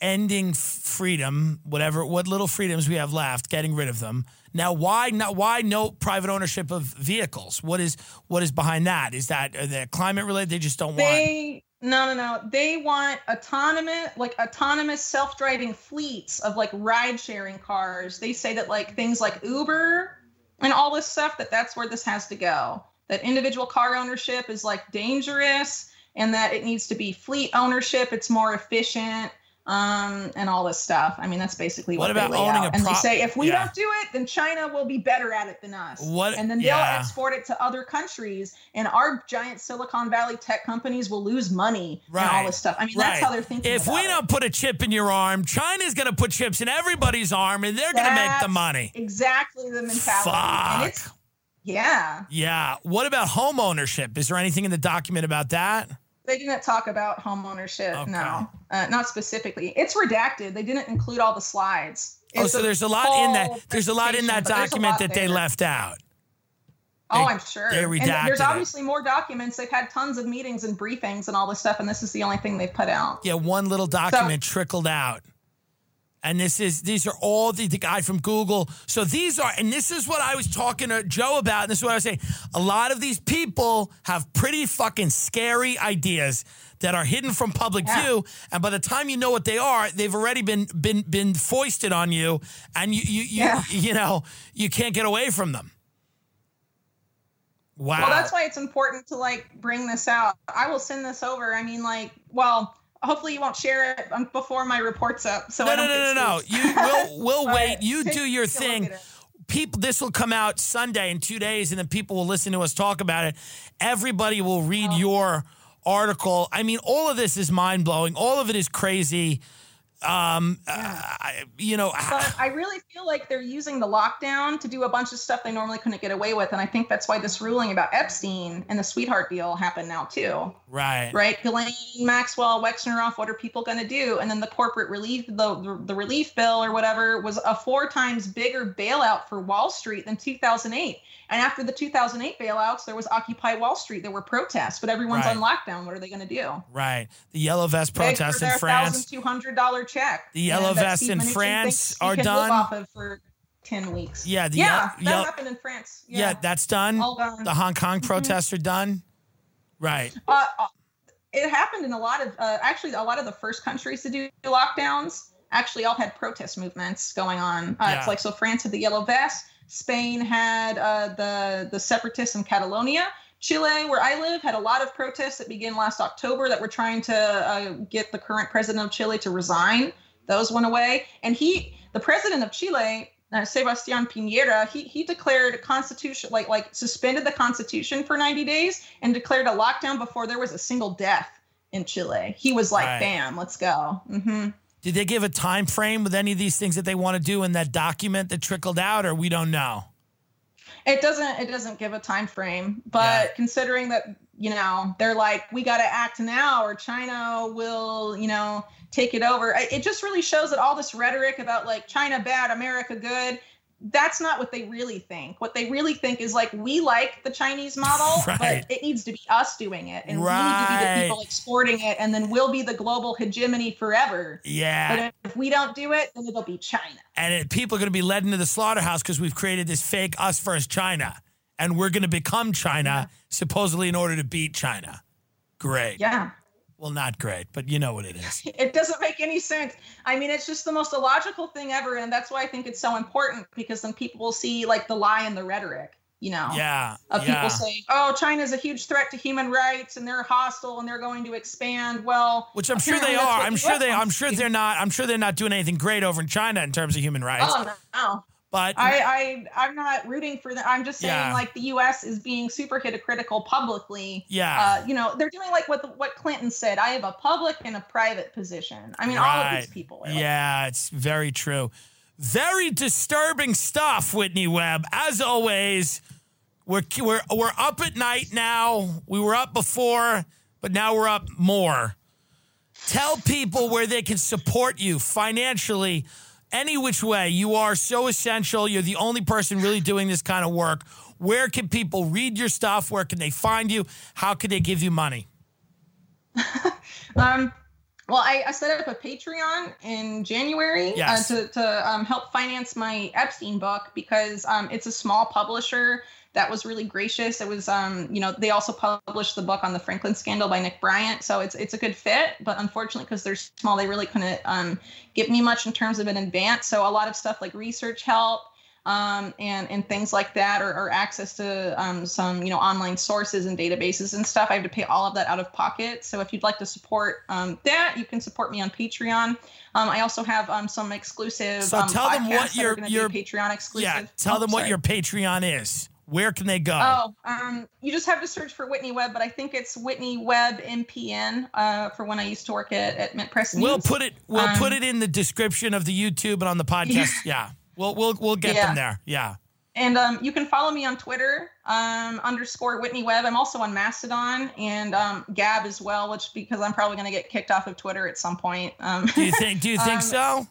ending freedom, whatever, what little freedoms we have left, getting rid of them. Now, why not? Why no private ownership of vehicles? What is what is behind that? Is that are they climate related? They just don't want. They no no no. They want autonomous like autonomous self-driving fleets of like ride-sharing cars. They say that like things like Uber and all this stuff that that's where this has to go. That individual car ownership is like dangerous and that it needs to be fleet ownership. It's more efficient. Um, and all this stuff. I mean, that's basically What what, about they lay owning out. a and they say if we yeah. don't do it, then China will be better at it than us. What- And then they'll yeah. export it to other countries, and our giant Silicon Valley tech companies will lose money and Right. all this stuff. I mean, that's how they're thinking. If we it. don't put a chip in your arm, China's going to put chips in everybody's arm, and they're going to make the money. exactly the mentality. And it's Fuck. yeah. Yeah. What about home ownership? Is there anything in the document about that? They didn't talk about home ownership. Okay. No, uh, not specifically. It's redacted. They didn't include all the slides. Oh, so there's a lot in that. There's a lot in that presentation, but there's a document that they left out. Oh, They- I'm sure. they and redacted there's it. obviously more documents. They've had tons of meetings and briefings and all this stuff, and this is the only thing they've put out. Yeah, one little document trickled out. And this is these are all the, the guy from Google. So these are, and this is what I was talking to Joe about. And this is what I was saying. A lot of these people have pretty fucking scary ideas that are hidden from public Yeah. view. And by the time you know what they are, they've already been been been foisted on you, and you you you, Yeah. you know you can't get away from them. Wow. Well, that's why it's important to like bring this out. I will send this over. I mean, like, well, hopefully you won't share it um, before my report's up. So no, I no, don't no, no, no. You will we'll wait. You do your take a look thing. People, this will come out Sunday in two days, and then people will listen to us talk about it. Everybody will read Oh. your article. I mean, all of this is mind blowing. All of it is crazy. Um, uh, you know, But I really feel like they're using the lockdown to do a bunch of stuff they normally couldn't get away with. And I think that's why this ruling about Epstein and the sweetheart deal happened now, too. right, Right? Ghislaine Maxwell, Wexneroff, what are people going to do? And then the corporate relief, the, the, relief bill or whatever, was a four times bigger bailout for Wall Street than 2008. And after the 2008 bailouts, there was Occupy Wall Street. There were protests, but everyone's Right. on lockdown. What are they going to do? right. The yellow vest protests in France. $1,200 check. The yellow vests in France are done. Off of for 10 weeks. Yeah, the yeah, yel- that yel- happened in France. Yeah, Yeah, that's done. all done. The Hong Kong Mm-hmm. protests are done. Right. Uh, uh, it happened in a lot of uh, actually a lot of the first countries to do lockdowns actually all had protest movements going on. Uh, Yeah. It's like so France had the yellow vest, Spain had uh, the the separatists in Catalonia. Chile, where I live, had a lot of protests that began last October that were trying to uh, get the current president of Chile to resign. Those went away, and he, the president of Chile, uh, Sebastián Piñera, he he declared a constitution like like suspended the constitution for 90 days and declared a lockdown before there was a single death in Chile. He was like, Right. "Bam, let's go." hmm Did they give a time frame with any of these things that they want to do in that document that trickled out, or we don't know? It doesn't it doesn't give a time frame, but Yeah. considering that you know, they're like, we got to act now or China will, you know, take it over. It just really shows that all this rhetoric about like China bad, America good, that's not what they really think. What they really think is like we like the Chinese model, right. but it needs to be us doing it, and right. we need to be the people exporting it, and then we'll be the global hegemony forever. Yeah. But if we don't do it, then it'll be China. And it, people are going to be led into the slaughterhouse because we've created this fake us first China, and we're going to become China supposedly in order to beat China. Great. Yeah. Well, not great, but you know what it is. It doesn't make any sense. I mean, it's just the most illogical thing ever. And that's why I think it's so important because then people will see like the lie in the rhetoric, you know? Yeah. Of yeah. people saying, oh, China's a huge threat to human rights and they're hostile and they're going to expand. Well, which I'm sure they are. I'm sure they, I'm sure they're not, I'm sure they're not doing anything great over in China in terms of human rights. Oh, no. But I, I I'm not rooting for that. I'm just saying yeah. like the U.S. is being super hypocritical publicly. Yeah. Uh, you know they're doing like what what Clinton said. I have a public and a private position. I mean, right. all of these people. yeah, like, it's very true. Very disturbing stuff, Whitney Webb. As always, we're we're we're up at night now. We were up before, but now we're up more. Tell people where they can support you financially any which way, you are so essential. You're the only person really doing this kind of work. Where can people read your stuff? Where can they find you? How can they give you money? um, well, I, I, set up a Patreon in January uh, yes. uh, to, to um, help finance my Epstein book because um, it's a small publisher that was really gracious. It was, um, you know, they also published the book on the Franklin scandal by Nick Bryant, so it's it's a good fit. But unfortunately, because they're small, they really couldn't um, give me much in terms of an advance. So a lot of stuff like research help. Um, and and things like that, or, or access to um, some you know online sources and databases and stuff. I have to pay all of that out of pocket. So if you'd like to support um, that, you can support me on Patreon. Um, I also have um, some exclusive. So tell them what your your Patreon exclusive. Yeah, tell oh, them what your Patreon is. Where can they go? Oh, um, you just have to search for Whitney Webb, but I think it's Whitney Webb MPN uh, for when I used to work at, at Mint Press News. We'll put it. We'll um, put it in the description of the YouTube and on the podcast. Yeah, yeah. we'll we'll we'll get yeah. them there. Yeah. And um, you can follow me on Twitter um, underscore Whitney Webb. I'm also on Mastodon and um, Gab as well, which because I'm probably going to get kicked off of Twitter at some point. Um, do you think? Do you think um, so?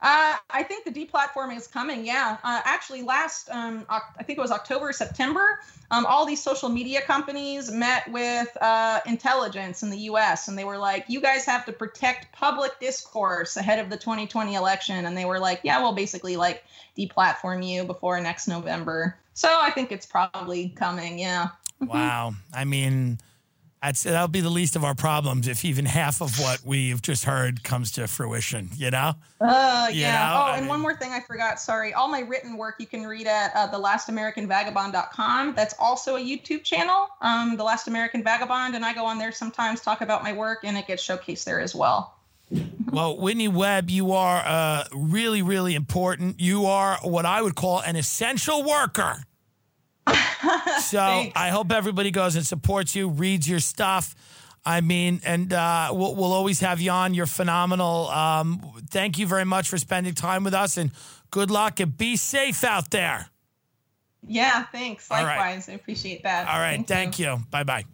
Uh, I think the deplatforming is coming. Yeah, uh, actually, last um, I think it was October, September. Um, all these social media companies met with uh, intelligence in the U.S. and they were like, "You guys have to protect public discourse ahead of the 2020 election." And they were like, "Yeah, we'll basically like deplatform you before next November." So I think it's probably coming. Yeah. wow. I mean that's that'll be the least of our problems if even half of what we've just heard comes to fruition. You know. Uh, you yeah. Know? Oh, I and mean, one more thing I forgot. Sorry. All my written work you can read at uh, thelastamericanvagabond.com. That's also a YouTube channel, um, The Last American Vagabond, and I go on there sometimes talk about my work, and it gets showcased there as well. well, Whitney Webb, you are uh, really, really important. You are what I would call an essential worker so I hope everybody goes and supports you, reads your stuff. I mean, and uh, we'll, we'll, always have you on. You're phenomenal. Um, thank you very much for spending time with us, and good luck and be safe out there. Yeah, thanks. Likewise, right. I appreciate that. All right, thank, thank you. you. Bye bye.